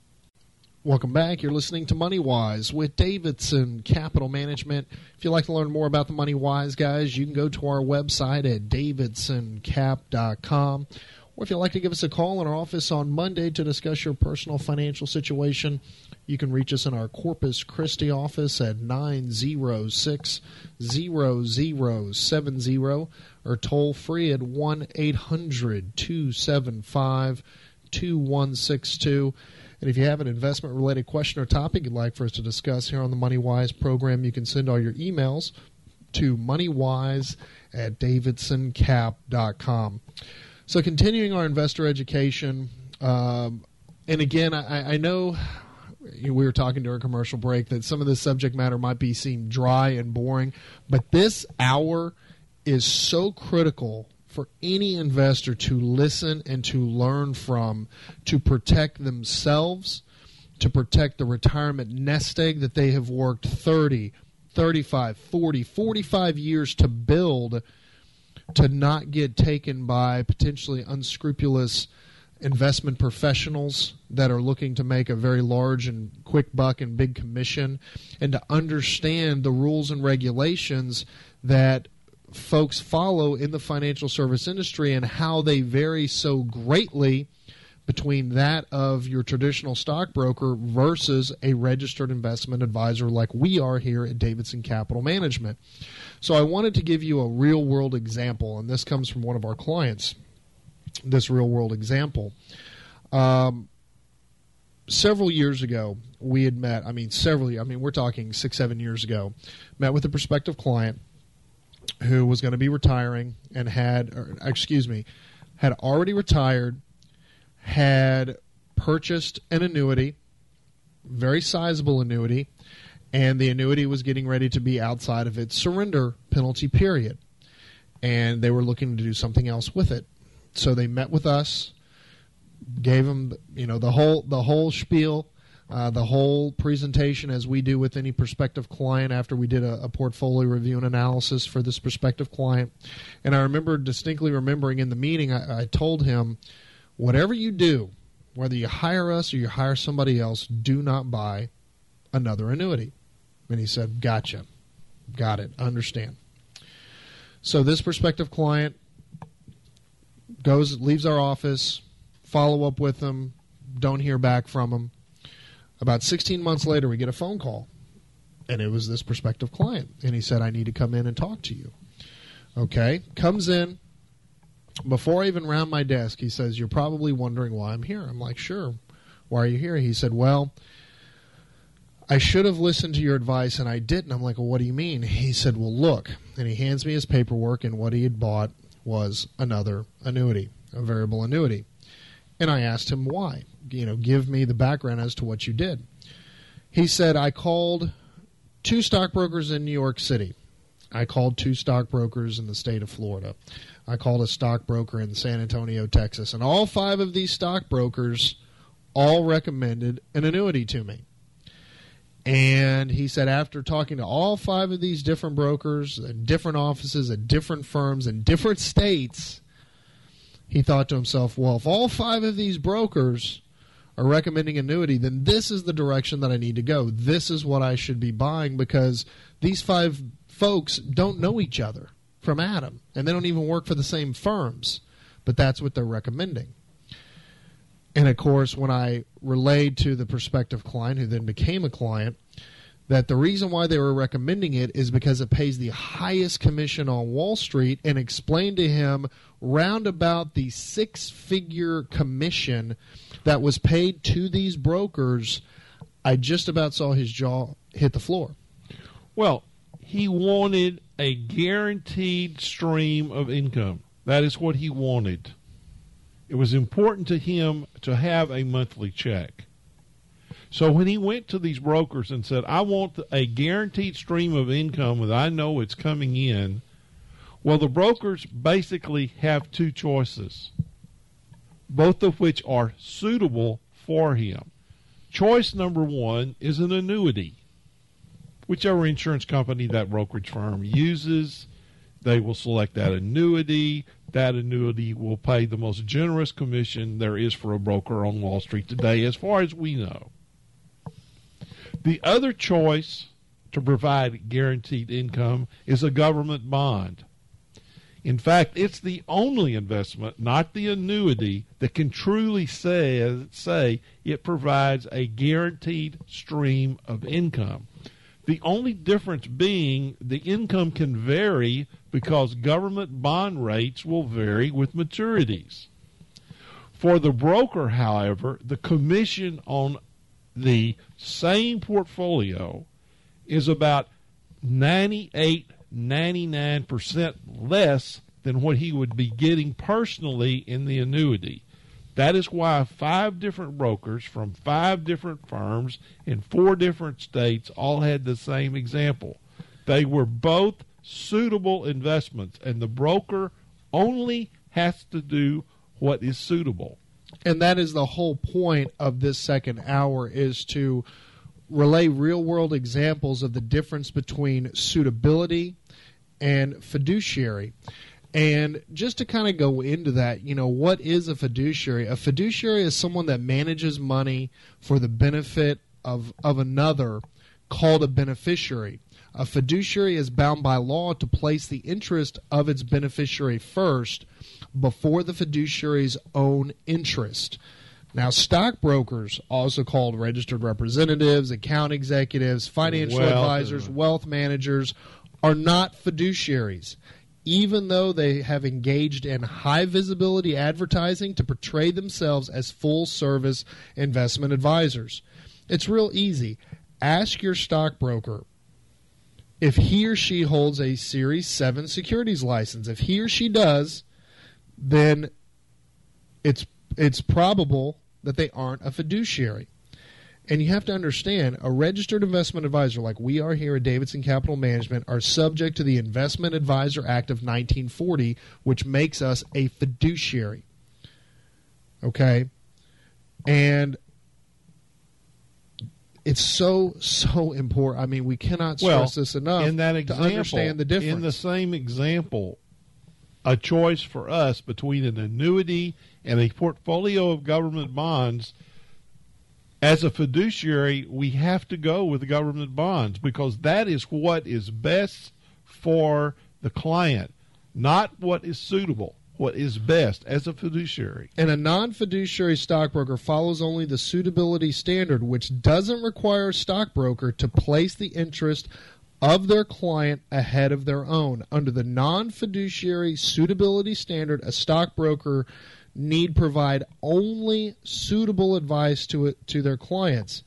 Welcome back. You're listening to Money Wise with Davidson Capital Management. If you'd like to learn more about the Money Wise guys, you can go to our website at davidsoncap.com Or if you'd like to give us a call in our office on Monday to discuss your personal financial situation, you can reach us in our Corpus Christi office at 906 0070 or toll free at 1 800 275 2162. And if you have an investment related question or topic you'd like for us to discuss here on the MoneyWise program, you can send all your emails to moneywise at davidsoncap.com. So, continuing our investor education, um, and again, I, I know we were talking during commercial break that some of the subject matter might be seem dry and boring, but this hour is so critical for any investor to listen and to learn from to protect themselves, to protect the retirement nest egg that they have worked 30, 35, 40, 45 years to build to not get taken by potentially unscrupulous investment professionals that are looking to make a very large and quick buck and big commission and to understand the rules and regulations that folks follow in the financial service industry and how they vary so greatly between that of your traditional stockbroker versus a registered investment advisor like we are here at Davidson Capital Management. So I wanted to give you a real world example, and this comes from one of our clients. This real world example. Um, several years ago, we had met. I mean, several. I mean, we're talking six, seven years ago. Met with a prospective client who was going to be retiring and had, or, excuse me, had already retired, had purchased an annuity, very sizable annuity, and the annuity was getting ready to be outside of its surrender penalty period. And they were looking to do something else with it. So they met with us, gave them, you know, the whole the whole spiel uh, the whole presentation as we do with any prospective client after we did a, a, portfolio review and analysis for this prospective client. And I remember distinctly remembering in the meeting, I, I told him, whatever you do, whether you hire us or you hire somebody else, do not buy another annuity. And he said, Gotcha. Got it. Understand. So this prospective client goes, leaves our office, follow up with them, don't hear back from them about 16 months later, we get a phone call, and it was this prospective client. And he said, I need to come in and talk to you. Okay, comes in. Before I even round my desk, he says, You're probably wondering why I'm here. I'm like, Sure. Why are you here? He said, Well, I should have listened to your advice and I didn't. I'm like, Well, what do you mean? He said, Well, look. And he hands me his paperwork, and what he had bought was another annuity, a variable annuity. And I asked him why. You know, give me the background as to what you did. He said, I called two stockbrokers in New York City. I called two stockbrokers in the state of Florida. I called a stockbroker in San Antonio, Texas. And all five of these stockbrokers all recommended an annuity to me. And he said, after talking to all five of these different brokers, and different offices, and different firms, in different states, he thought to himself, well, if all five of these brokers are recommending annuity, then this is the direction that I need to go. This is what I should be buying because these five folks don't know each other from Adam, and they don't even work for the same firms, but that's what they're recommending. And of course, when I relayed to the prospective client, who then became a client, that the reason why they were recommending it is because it pays the highest commission on Wall Street and explained to him round about the six figure commission that was paid to these brokers. I just about saw his jaw hit the floor. Well, he wanted a guaranteed stream of income. That is what he wanted. It was important to him to have a monthly check. So when he went to these brokers and said, I want a guaranteed stream of income that I know it's coming in, well, the brokers basically have two choices, both of which are suitable for him. Choice number one is an annuity. Whichever insurance company that brokerage firm uses, they will select that annuity. That annuity will pay the most generous commission there is for a broker on Wall Street today, as far as we know. The other choice to provide guaranteed income is a government bond. In fact, it's the only investment, not the annuity, that can truly say, say it provides a guaranteed stream of income. The only difference being the income can vary because government bond rates will vary with maturities. For the broker, however, the commission on the same portfolio is about 98 99% less than what he would be getting personally in the annuity. That is why five different brokers from five different firms in four different states all had the same example. They were both suitable investments, and the broker only has to do what is suitable. And that is the whole point of this second hour is to relay real world examples of the difference between suitability and fiduciary. And just to kind of go into that, you know, what is a fiduciary? A fiduciary is someone that manages money for the benefit of, of another called a beneficiary. A fiduciary is bound by law to place the interest of its beneficiary first before the fiduciary's own interest. Now, stockbrokers, also called registered representatives, account executives, financial Wealth, advisors, wealth managers, are not fiduciaries, even though they have engaged in high visibility advertising to portray themselves as full service investment advisors. It's real easy. Ask your stockbroker if he or she holds a Series 7 securities license. If he or she does, then it's it's probable that they aren't a fiduciary. And you have to understand, a registered investment advisor like we are here at Davidson Capital Management are subject to the Investment Advisor Act of 1940, which makes us a fiduciary. Okay? And it's so so important. I mean, we cannot stress Well, this enough in that to example, understand the difference. In the same example, a choice for us between an annuity and a portfolio of government bonds. As a fiduciary, we have to go with the government bonds because that is what is best for the client, not what is suitable. What is best as a fiduciary. And a non fiduciary stockbroker follows only the suitability standard, which doesn't require a stockbroker to place the interest of their client ahead of their own. Under the non fiduciary suitability standard, a stockbroker need provide only suitable advice to it, to their clients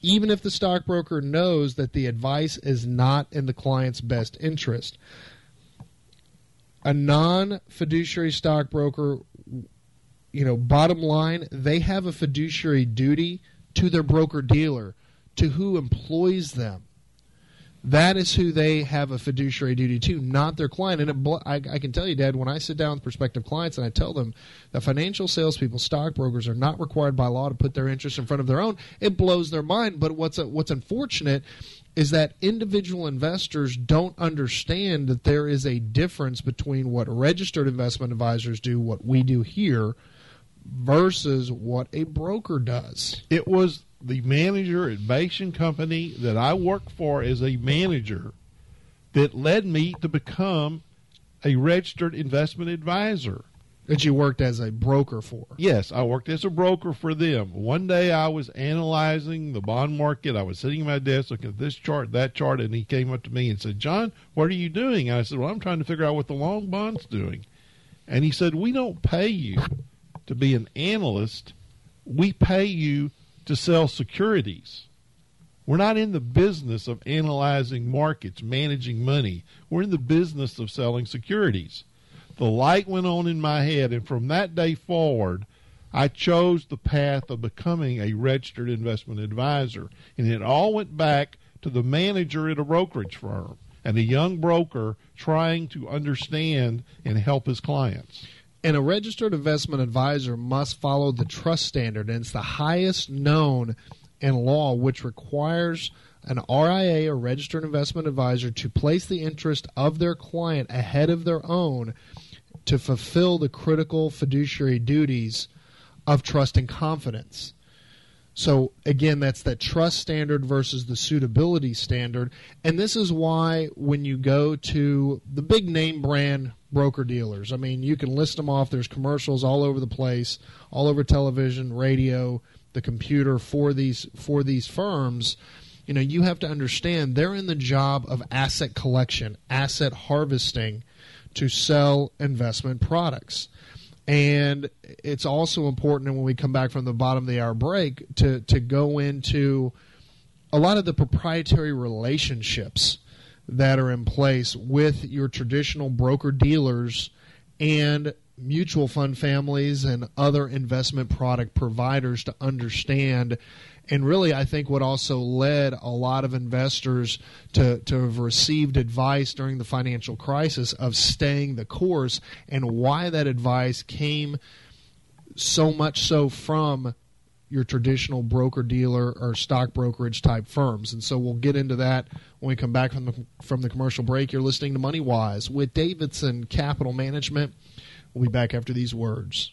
even if the stockbroker knows that the advice is not in the client's best interest a non fiduciary stockbroker, you know, bottom line, they have a fiduciary duty to their broker dealer, to who employs them. That is who they have a fiduciary duty to, not their client. And it, I, I can tell you, Dad, when I sit down with prospective clients and I tell them that financial salespeople, stockbrokers, are not required by law to put their interests in front of their own, it blows their mind. But what's what's unfortunate is that individual investors don't understand that there is a difference between what registered investment advisors do, what we do here, versus what a broker does. It was the manager at Basin Company that I worked for as a manager that led me to become a registered investment advisor. That you worked as a broker for. Yes, I worked as a broker for them. One day I was analyzing the bond market. I was sitting at my desk looking at this chart, that chart, and he came up to me and said, John, what are you doing? And I said, Well, I'm trying to figure out what the long bond's doing. And he said, We don't pay you to be an analyst, we pay you to sell securities. We're not in the business of analyzing markets, managing money. We're in the business of selling securities. The light went on in my head, and from that day forward, I chose the path of becoming a registered investment advisor. And it all went back to the manager at a brokerage firm and a young broker trying to understand and help his clients. And a registered investment advisor must follow the trust standard, and it's the highest known in law, which requires an RIA, a registered investment advisor, to place the interest of their client ahead of their own to fulfill the critical fiduciary duties of trust and confidence. So again, that's that trust standard versus the suitability standard. And this is why when you go to the big name brand broker dealers, I mean, you can list them off. There's commercials all over the place, all over television, radio, the computer for these for these firms. You know, you have to understand they're in the job of asset collection, asset harvesting to sell investment products. And it's also important when we come back from the bottom of the hour break to, to go into a lot of the proprietary relationships that are in place with your traditional broker dealers and mutual fund families and other investment product providers to understand and really, I think what also led a lot of investors to, to have received advice during the financial crisis of staying the course and why that advice came so much so from your traditional broker dealer or stock brokerage type firms. And so we'll get into that when we come back from the, from the commercial break. You're listening to MoneyWise with Davidson Capital Management. We'll be back after these words.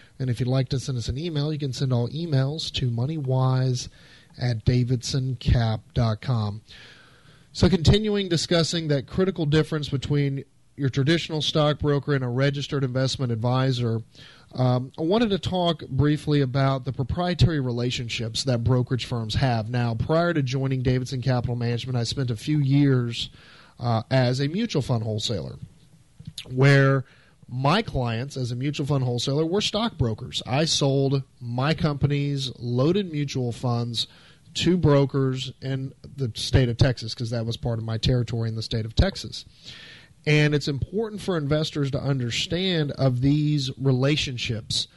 And if you'd like to send us an email, you can send all emails to moneywise at davidsoncap.com. So, continuing discussing that critical difference between your traditional stockbroker and a registered investment advisor, um, I wanted to talk briefly about the proprietary relationships that brokerage firms have. Now, prior to joining Davidson Capital Management, I spent a few years uh, as a mutual fund wholesaler where my clients as a mutual fund wholesaler were stockbrokers. I sold my company's loaded mutual funds to brokers in the state of Texas because that was part of my territory in the state of Texas. And it's important for investors to understand of these relationships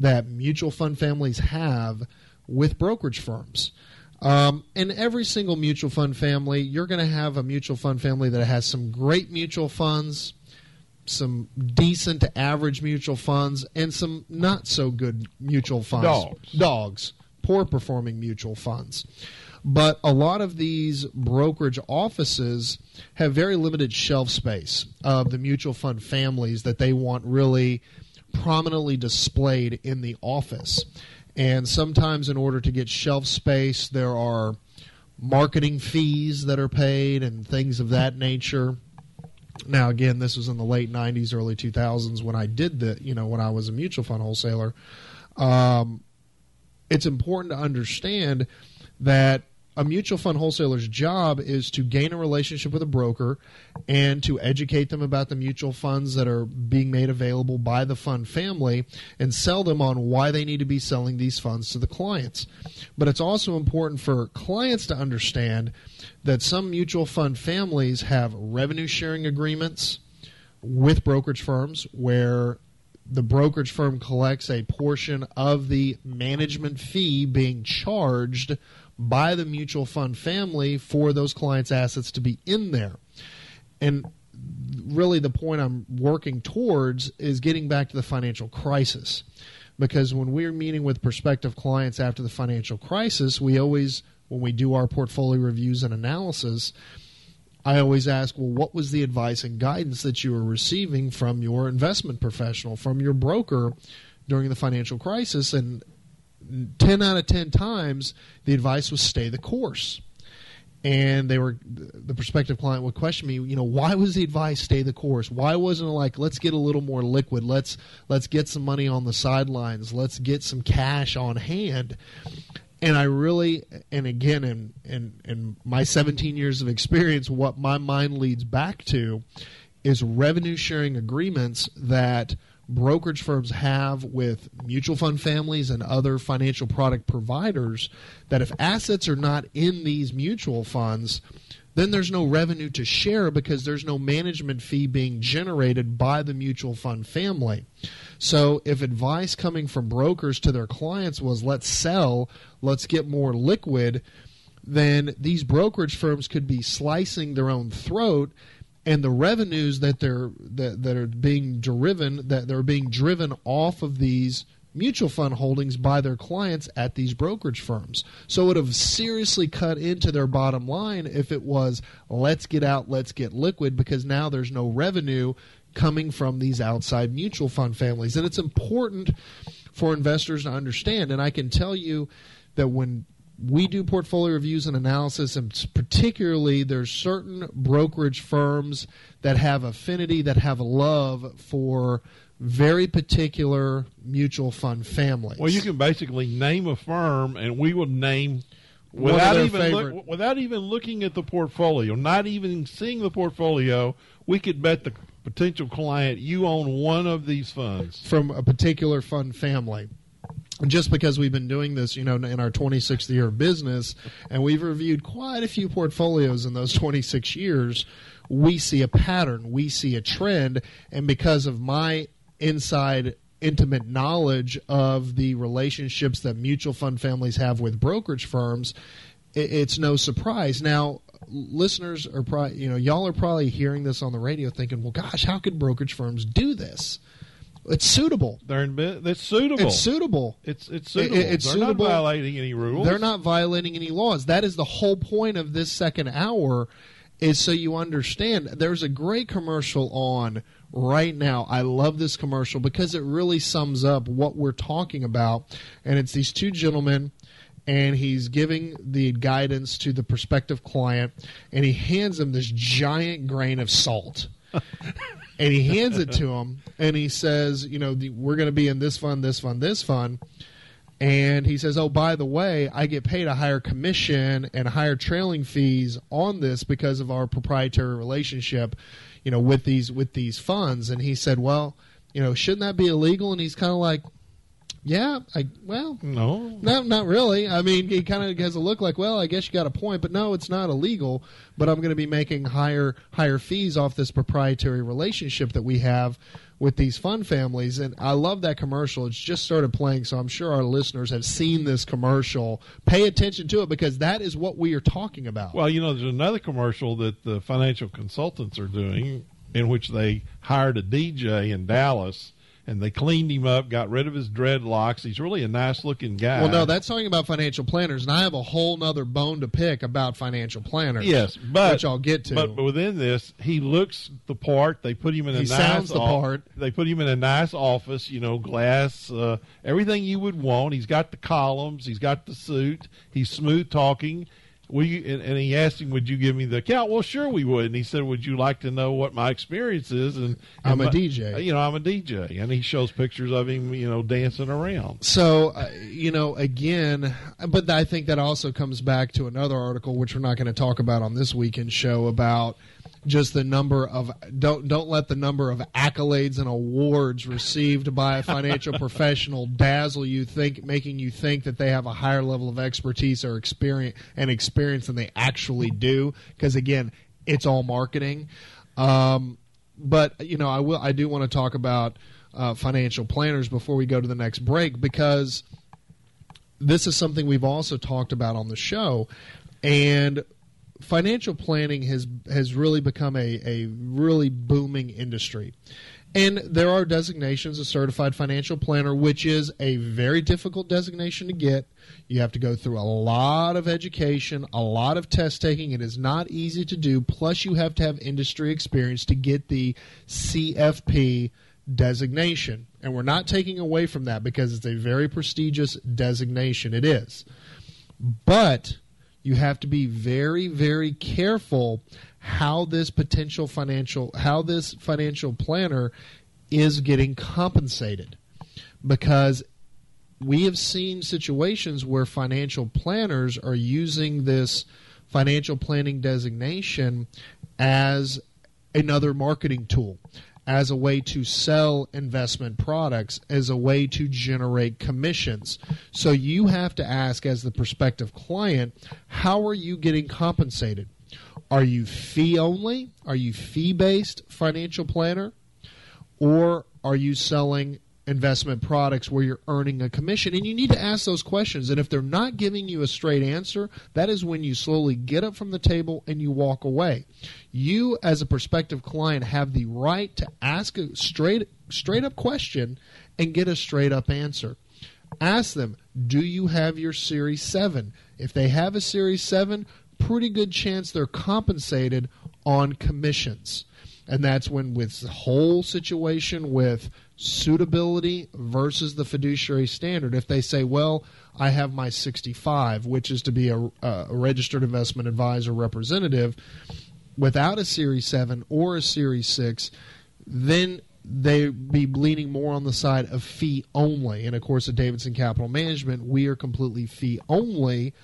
that mutual fund families have with brokerage firms. Um, in every single mutual fund family, you're going to have a mutual fund family that has some great mutual funds, some decent to average mutual funds and some not so good mutual funds. Dogs. Dogs. Poor performing mutual funds. But a lot of these brokerage offices have very limited shelf space of the mutual fund families that they want really prominently displayed in the office. And sometimes, in order to get shelf space, there are marketing fees that are paid and things of that nature. Now, again, this was in the late '90s, early 2000s when I did the, you know, when I was a mutual fund wholesaler. Um, it's important to understand that a mutual fund wholesaler's job is to gain a relationship with a broker and to educate them about the mutual funds that are being made available by the fund family and sell them on why they need to be selling these funds to the clients. But it's also important for clients to understand that some mutual fund families have revenue sharing agreements with brokerage firms where the brokerage firm collects a portion of the management fee being charged by the mutual fund family for those clients' assets to be in there. And really, the point I'm working towards is getting back to the financial crisis. Because when we're meeting with prospective clients after the financial crisis, we always when we do our portfolio reviews and analysis, I always ask, well, what was the advice and guidance that you were receiving from your investment professional, from your broker during the financial crisis? And 10 out of 10 times, the advice was stay the course. And they were, the prospective client would question me, you know, why was the advice stay the course? Why wasn't it like, let's get a little more liquid? Let's, let's get some money on the sidelines. Let's get some cash on hand and I really, and again, in, in, in my 17 years of experience, what my mind leads back to is revenue sharing agreements that brokerage firms have with mutual fund families and other financial product providers that if assets are not in these mutual funds, then there's no revenue to share because there's no management fee being generated by the mutual fund family. So if advice coming from brokers to their clients was let's sell, let's get more liquid, then these brokerage firms could be slicing their own throat and the revenues that they're that, that are being driven that they're being driven off of these mutual fund holdings by their clients at these brokerage firms. So it would have seriously cut into their bottom line if it was let's get out, let's get liquid because now there's no revenue coming from these outside mutual fund families. And it's important for investors to understand and I can tell you that when we do portfolio reviews and analysis, and particularly there's certain brokerage firms that have affinity, that have a love for very particular mutual fund families. Well, you can basically name a firm, and we will name without even look, without even looking at the portfolio, not even seeing the portfolio. We could bet the potential client you own one of these funds from a particular fund family just because we've been doing this, you know, in our 26th year of business, and we've reviewed quite a few portfolios in those 26 years, we see a pattern, we see a trend, and because of my inside intimate knowledge of the relationships that mutual fund families have with brokerage firms, it's no surprise. Now, listeners are probably, you know, y'all are probably hearing this on the radio thinking, well, gosh, how could brokerage firms do this? It's suitable. They're in, it's suitable. It's suitable. It's it's suitable. It, it's They're suitable. not violating any rules. They're not violating any laws. That is the whole point of this second hour, is so you understand. There's a great commercial on right now. I love this commercial because it really sums up what we're talking about, and it's these two gentlemen. And he's giving the guidance to the prospective client, and he hands him this giant grain of salt. and he hands it to him and he says, you know, the, we're going to be in this fund, this fund, this fund. And he says, oh, by the way, I get paid a higher commission and higher trailing fees on this because of our proprietary relationship, you know, with these with these funds. And he said, well, you know, shouldn't that be illegal? And he's kind of like, yeah, I well, no, not not really. I mean, he kind of has a look like, well, I guess you got a point, but no, it's not illegal. But I'm going to be making higher higher fees off this proprietary relationship that we have with these fund families. And I love that commercial. It's just started playing, so I'm sure our listeners have seen this commercial. Pay attention to it because that is what we are talking about. Well, you know, there's another commercial that the financial consultants are doing in which they hired a DJ in Dallas and they cleaned him up, got rid of his dreadlocks. He's really a nice looking guy. Well, no, that's talking about financial planners, and I have a whole nother bone to pick about financial planners. Yes, but which I'll get to. But, within this, he looks the part. They put him in a he nice sounds the part. They put him in a nice office, you know, glass, uh, everything you would want. He's got the columns. He's got the suit. He's smooth talking you, and, and, he asked him, would you give me the account? Well, sure we would. And he said, would you like to know what my experience is? And, and I'm a my, DJ. You know, I'm a DJ. And he shows pictures of him, you know, dancing around. So, uh, you know, again, but I think that also comes back to another article, which we're not going to talk about on this weekend show about – just the number of don't don't let the number of accolades and awards received by a financial professional dazzle you think making you think that they have a higher level of expertise or experience and experience than they actually do. Because again it's all marketing. Um, but you know I will I do want to talk about uh, financial planners before we go to the next break because this is something we've also talked about on the show. And financial planning has has really become a, a really booming industry. And there are designations, a certified financial planner, which is a very difficult designation to get. You have to go through a lot of education, a lot of test taking. It is not easy to do. Plus, you have to have industry experience to get the CFP designation. And we're not taking away from that because it's a very prestigious designation. It is. But you have to be very very careful how this potential financial how this financial planner is getting compensated. Because we have seen situations where financial planners are using this financial planning designation as another marketing tool as a way to sell investment products as a way to generate commissions. So you have to ask as the prospective client, how are you getting compensated? Are you fee only? Are you fee based financial planner? Or are you selling investment products where you're earning a commission? And you need to ask those questions. And if they're not giving you a straight answer, that is when you slowly get up from the table and you walk away. You, as a prospective client, have the right to ask a straight, straight up question and get a straight up answer. Ask them, do you have your Series 7? If they have a Series 7, pretty good chance they're compensated on commissions. And that's when, with the whole situation with suitability versus the fiduciary standard, if they say, well, I have my 65, which is to be a, a registered investment advisor representative, without a Series 7 or a Series 6, then they be leaning more on the side of fee only. And of course, at Davidson Capital Management, we are completely fee only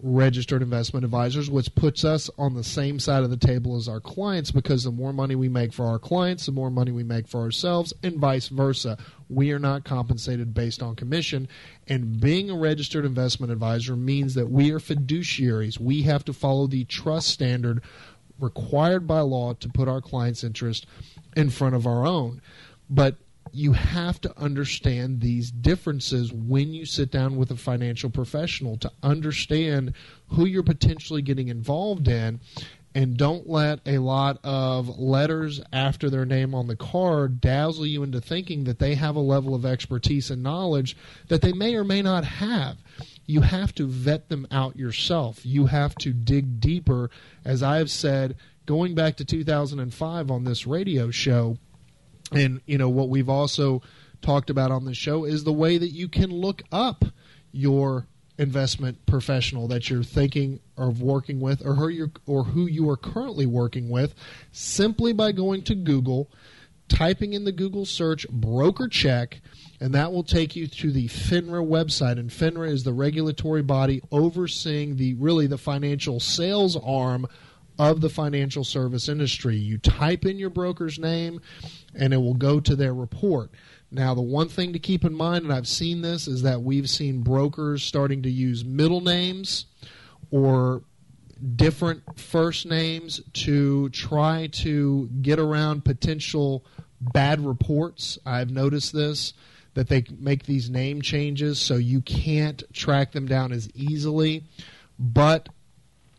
registered investment advisors, which puts us on the same side of the table as our clients because the more money we make for our clients, the more money we make for ourselves, and vice versa. We are not compensated based on commission. And being a registered investment advisor means that we are fiduciaries. We have to follow the trust standard required by law to put our clients' interest in front of our own. But you have to understand these differences when you sit down with a financial professional to understand who you're potentially getting involved in and don't let a lot of letters after their name on the card dazzle you into thinking that they have a level of expertise and knowledge that they may or may not have. You have to vet them out yourself. You have to dig deeper. As I have said, going back to 2005 on this radio show, and you know what we've also talked about on the show is the way that you can look up your investment professional that you're thinking of working with or who you're, or who you are currently working with simply by going to Google, typing in the Google search broker check and that will take you to the FINRA website. And FINRA is the regulatory body overseeing the really the financial sales arm of the financial service industry. You type in your broker's name and it will go to their report. Now, the one thing to keep in mind, and I've seen this, is that we've seen brokers starting to use middle names or different first names to try to get around potential bad reports. I've noticed this that they make these name changes so you can't track them down as easily. But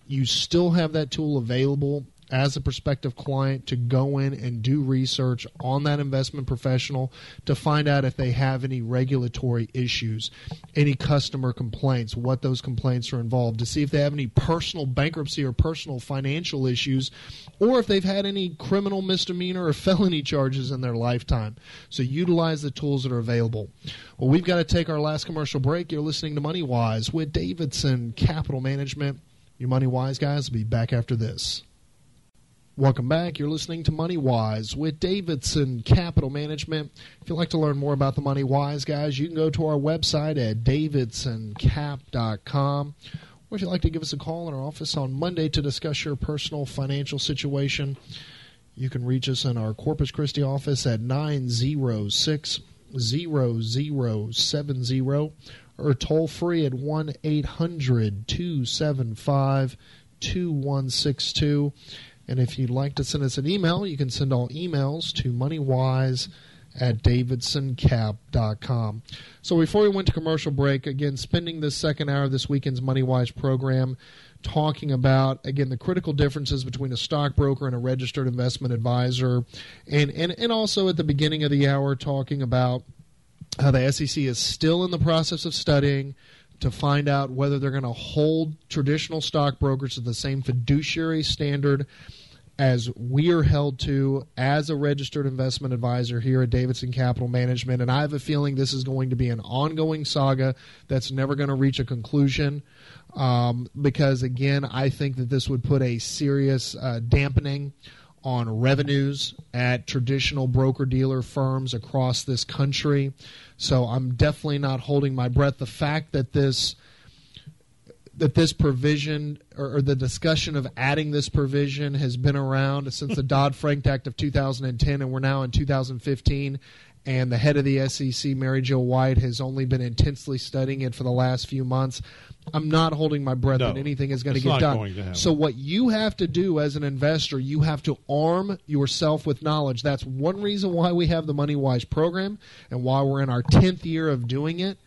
you still have that tool available as a prospective client to go in and do research on that investment professional to find out if they have any regulatory issues, any customer complaints, what those complaints are involved, to see if they have any personal bankruptcy or personal financial issues, or if they've had any criminal misdemeanor or felony charges in their lifetime. So utilize the tools that are available. Well, we've got to take our last commercial break. You're listening to Money Wise with Davidson Capital Management. Your Money Wise guys will be back after this. Welcome back. You're listening to Money Wise with Davidson Capital Management. If you'd like to learn more about the Money Wise guys, you can go to our website at davidsoncap.com. Or if you'd like to give us a call in our office on Monday to discuss your personal financial situation, you can reach us in our Corpus Christi office at 906 0070 or toll free at 1 800 275 2162. And if you'd like to send us an email, you can send all emails to moneywise at davidsoncap.com. So before we went to commercial break, again, spending this second hour of this weekend's MoneyWise program talking about, again, the critical differences between a stockbroker and a registered investment advisor. And, and, and also at the beginning of the hour, talking about how the SEC is still in the process of studying to find out whether they're going to hold traditional stockbrokers to the same fiduciary standard as we are held to as a registered investment advisor here at Davidson Capital Management. And I have a feeling this is going to be an ongoing saga that's never going to reach a conclusion. Um, because, again, I think that this would put a serious uh, dampening on revenues at traditional broker dealer firms across this country. So I'm definitely not holding my breath. The fact that this that this provision or, or, the discussion of adding this provision has been around since the Dodd Frank Act of 2010, and we're now in 2015 and the head of the SEC, Mary Jo White, has only been intensely studying it for the last few months. I'm not holding my breath no, that anything is going to get done. To so what you have to do as an investor, you have to arm yourself with knowledge. That's one reason why we have the Money Wise program and why we're in our 10th year of doing it.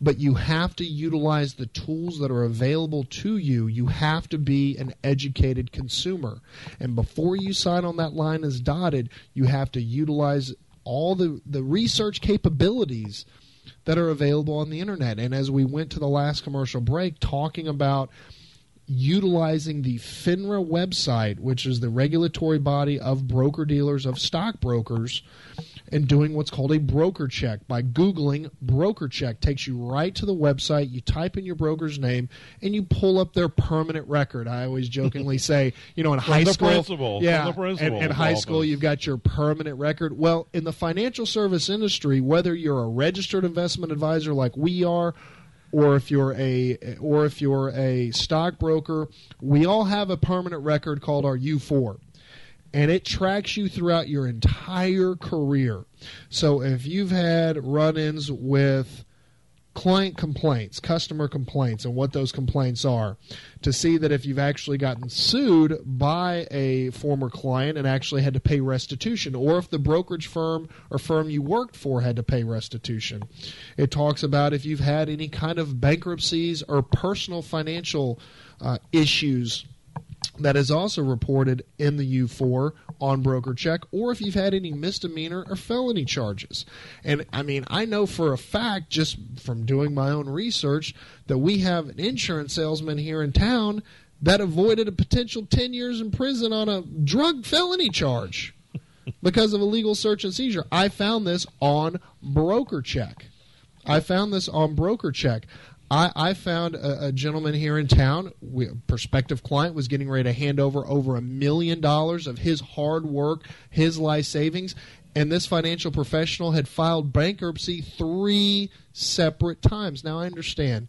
But you have to utilize the tools that are available to you. You have to be an educated consumer. And before you sign on that line as dotted, you have to utilize all the, the research capabilities that are available on the internet. And as we went to the last commercial break, talking about utilizing the FINRA website, which is the regulatory body of broker dealers, of stockbrokers, and doing what's called a broker check by Googling broker check. Takes you right to the website, you type in your broker's name, and you pull up their permanent record. I always jokingly say, you know, in high school, principal. yeah, From the principal, in, in high school, you've got your permanent record. Well, in the financial service industry, whether you're a registered investment advisor like we are, or if you're a or if you're a stockbroker, we all have a permanent record called our U4 and it tracks you throughout your entire career. So if you've had run-ins with client complaints, customer complaints, and what those complaints are, to see that if you've actually gotten sued by a former client and actually had to pay restitution, or if the brokerage firm or firm you worked for had to pay restitution. It talks about if you've had any kind of bankruptcies or personal financial uh, issues that is also reported in the U4 on broker check, or if you've had any misdemeanor or felony charges. And I mean, I know for a fact, just from doing my own research, that we have an insurance salesman here in town that avoided a potential 10 years in prison on a drug felony charge because of illegal search and seizure. I found this on broker check. I found this on broker check. I, I found a, a, gentleman here in town, we, a prospective client, was getting ready to hand over over a million dollars of his hard work, his life savings, and this financial professional had filed bankruptcy three separate times. Now, I understand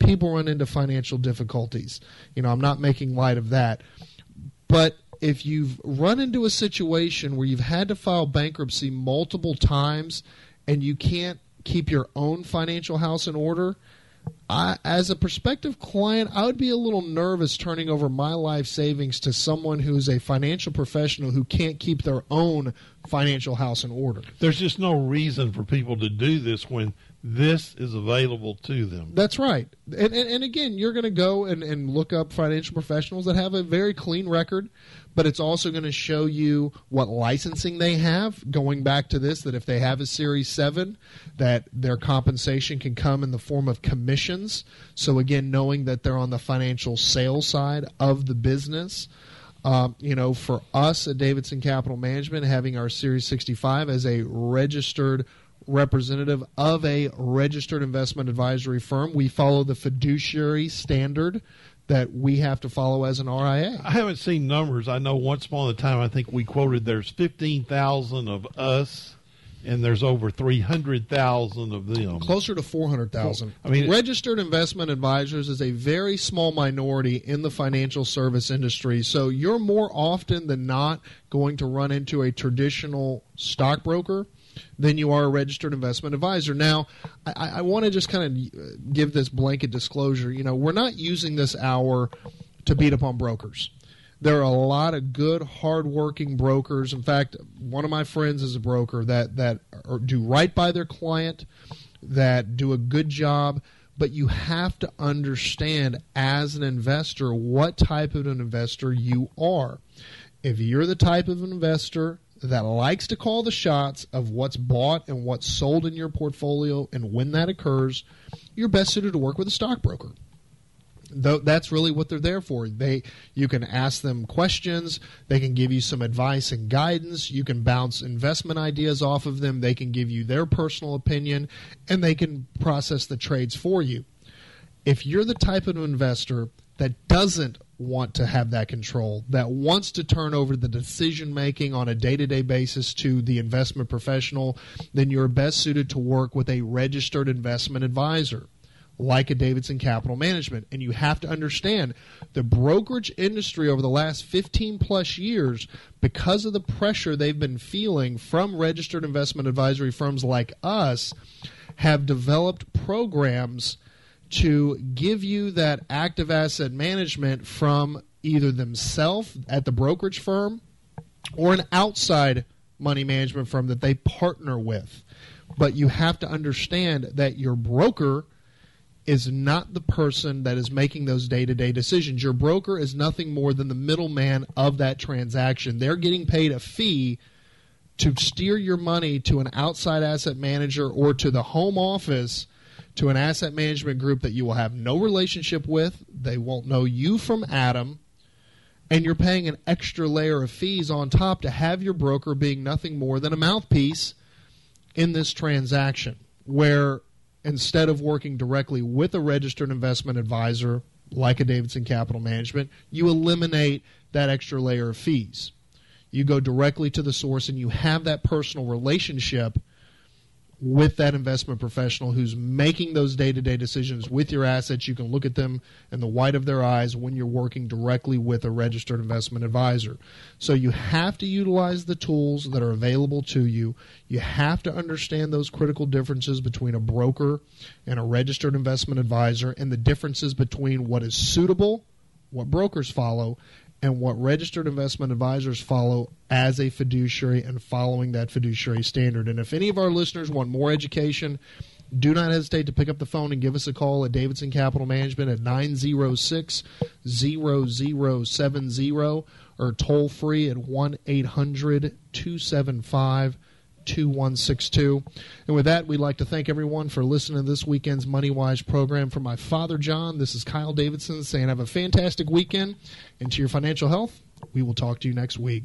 people run into financial difficulties. You know, I'm not making light of that. But if you've run into a situation where you've had to file bankruptcy multiple times and you can't keep your own financial house in order – I, as a prospective client, I would be a little nervous turning over my life savings to someone who's a financial professional who can't keep their own financial house in order. There's just no reason for people to do this when this is available to them. That's right. And, and, and again, you're going to go and, and look up financial professionals that have a very clean record, but it's also going to show you what licensing they have. Going back to this, that if they have a Series 7, that their compensation can come in the form of commissions. So, again, knowing that they're on the financial sales side of the business. Um, you know, for us at Davidson Capital Management, having our Series 65 as a registered representative of a registered investment advisory firm, we follow the fiduciary standard that we have to follow as an RIA. I haven't seen numbers. I know once upon a time, I think we quoted there's 15,000 of us, and there's over 300,000 of them. Closer to 400,000. I mean, registered investment advisors is a very small minority in the financial service industry. So you're more often than not going to run into a traditional stockbroker than you are a registered investment advisor. Now, I, I want to just kind of uh, give this blanket disclosure. You know, we're not using this hour to beat up on brokers. There are a lot of good, hardworking brokers. In fact, one of my friends is a broker that that do right by their client, that do a good job. But you have to understand as an investor what type of an investor you are. If you're the type of investor that likes to call the shots of what's bought and what's sold in your portfolio and when that occurs, you're best suited to work with a stockbroker. Though that's really what they're there for. They you can ask them questions, they can give you some advice and guidance, you can bounce investment ideas off of them, they can give you their personal opinion and they can process the trades for you. If you're the type of investor that doesn't want to have that control, that wants to turn over the decision making on a day to day basis to the investment professional, then you're best suited to work with a registered investment advisor. like a Davidson Capital Management. And you have to understand the brokerage industry over the last 15 plus years, because of the pressure they've been feeling from registered investment advisory firms like us, have developed programs to give you that active asset management from either themselves at the brokerage firm or an outside money management firm that they partner with. But you have to understand that your broker is not the person that is making those day to day decisions. Your broker is nothing more than the middleman of that transaction. They're getting paid a fee to steer your money to an outside asset manager or to the home office to an asset management group that you will have no relationship with. They won't know you from Adam. And you're paying an extra layer of fees on top to have your broker being nothing more than a mouthpiece in this transaction. Where instead of working directly with a registered investment advisor like a Davidson Capital Management, you eliminate that extra layer of fees. You go directly to the source and you have that personal relationship with that investment professional who's making those day to day decisions with your assets. You can look at them in the white of their eyes when you're working directly with a registered investment advisor. So you have to utilize the tools that are available to you. You have to understand those critical differences between a broker and a registered investment advisor and the differences between what is suitable, what brokers follow, and what registered investment advisors follow as a fiduciary and following that fiduciary standard. And if any of our listeners want more education, do not hesitate to pick up the phone and give us a call at Davidson Capital Management at 906 0070 or toll free at 1 800 275 2162. And with that, we'd like to thank everyone for listening to this weekend's Money Wise program. For my father, John, this is Kyle Davidson saying have a fantastic weekend. And to your financial health, we will talk to you next week.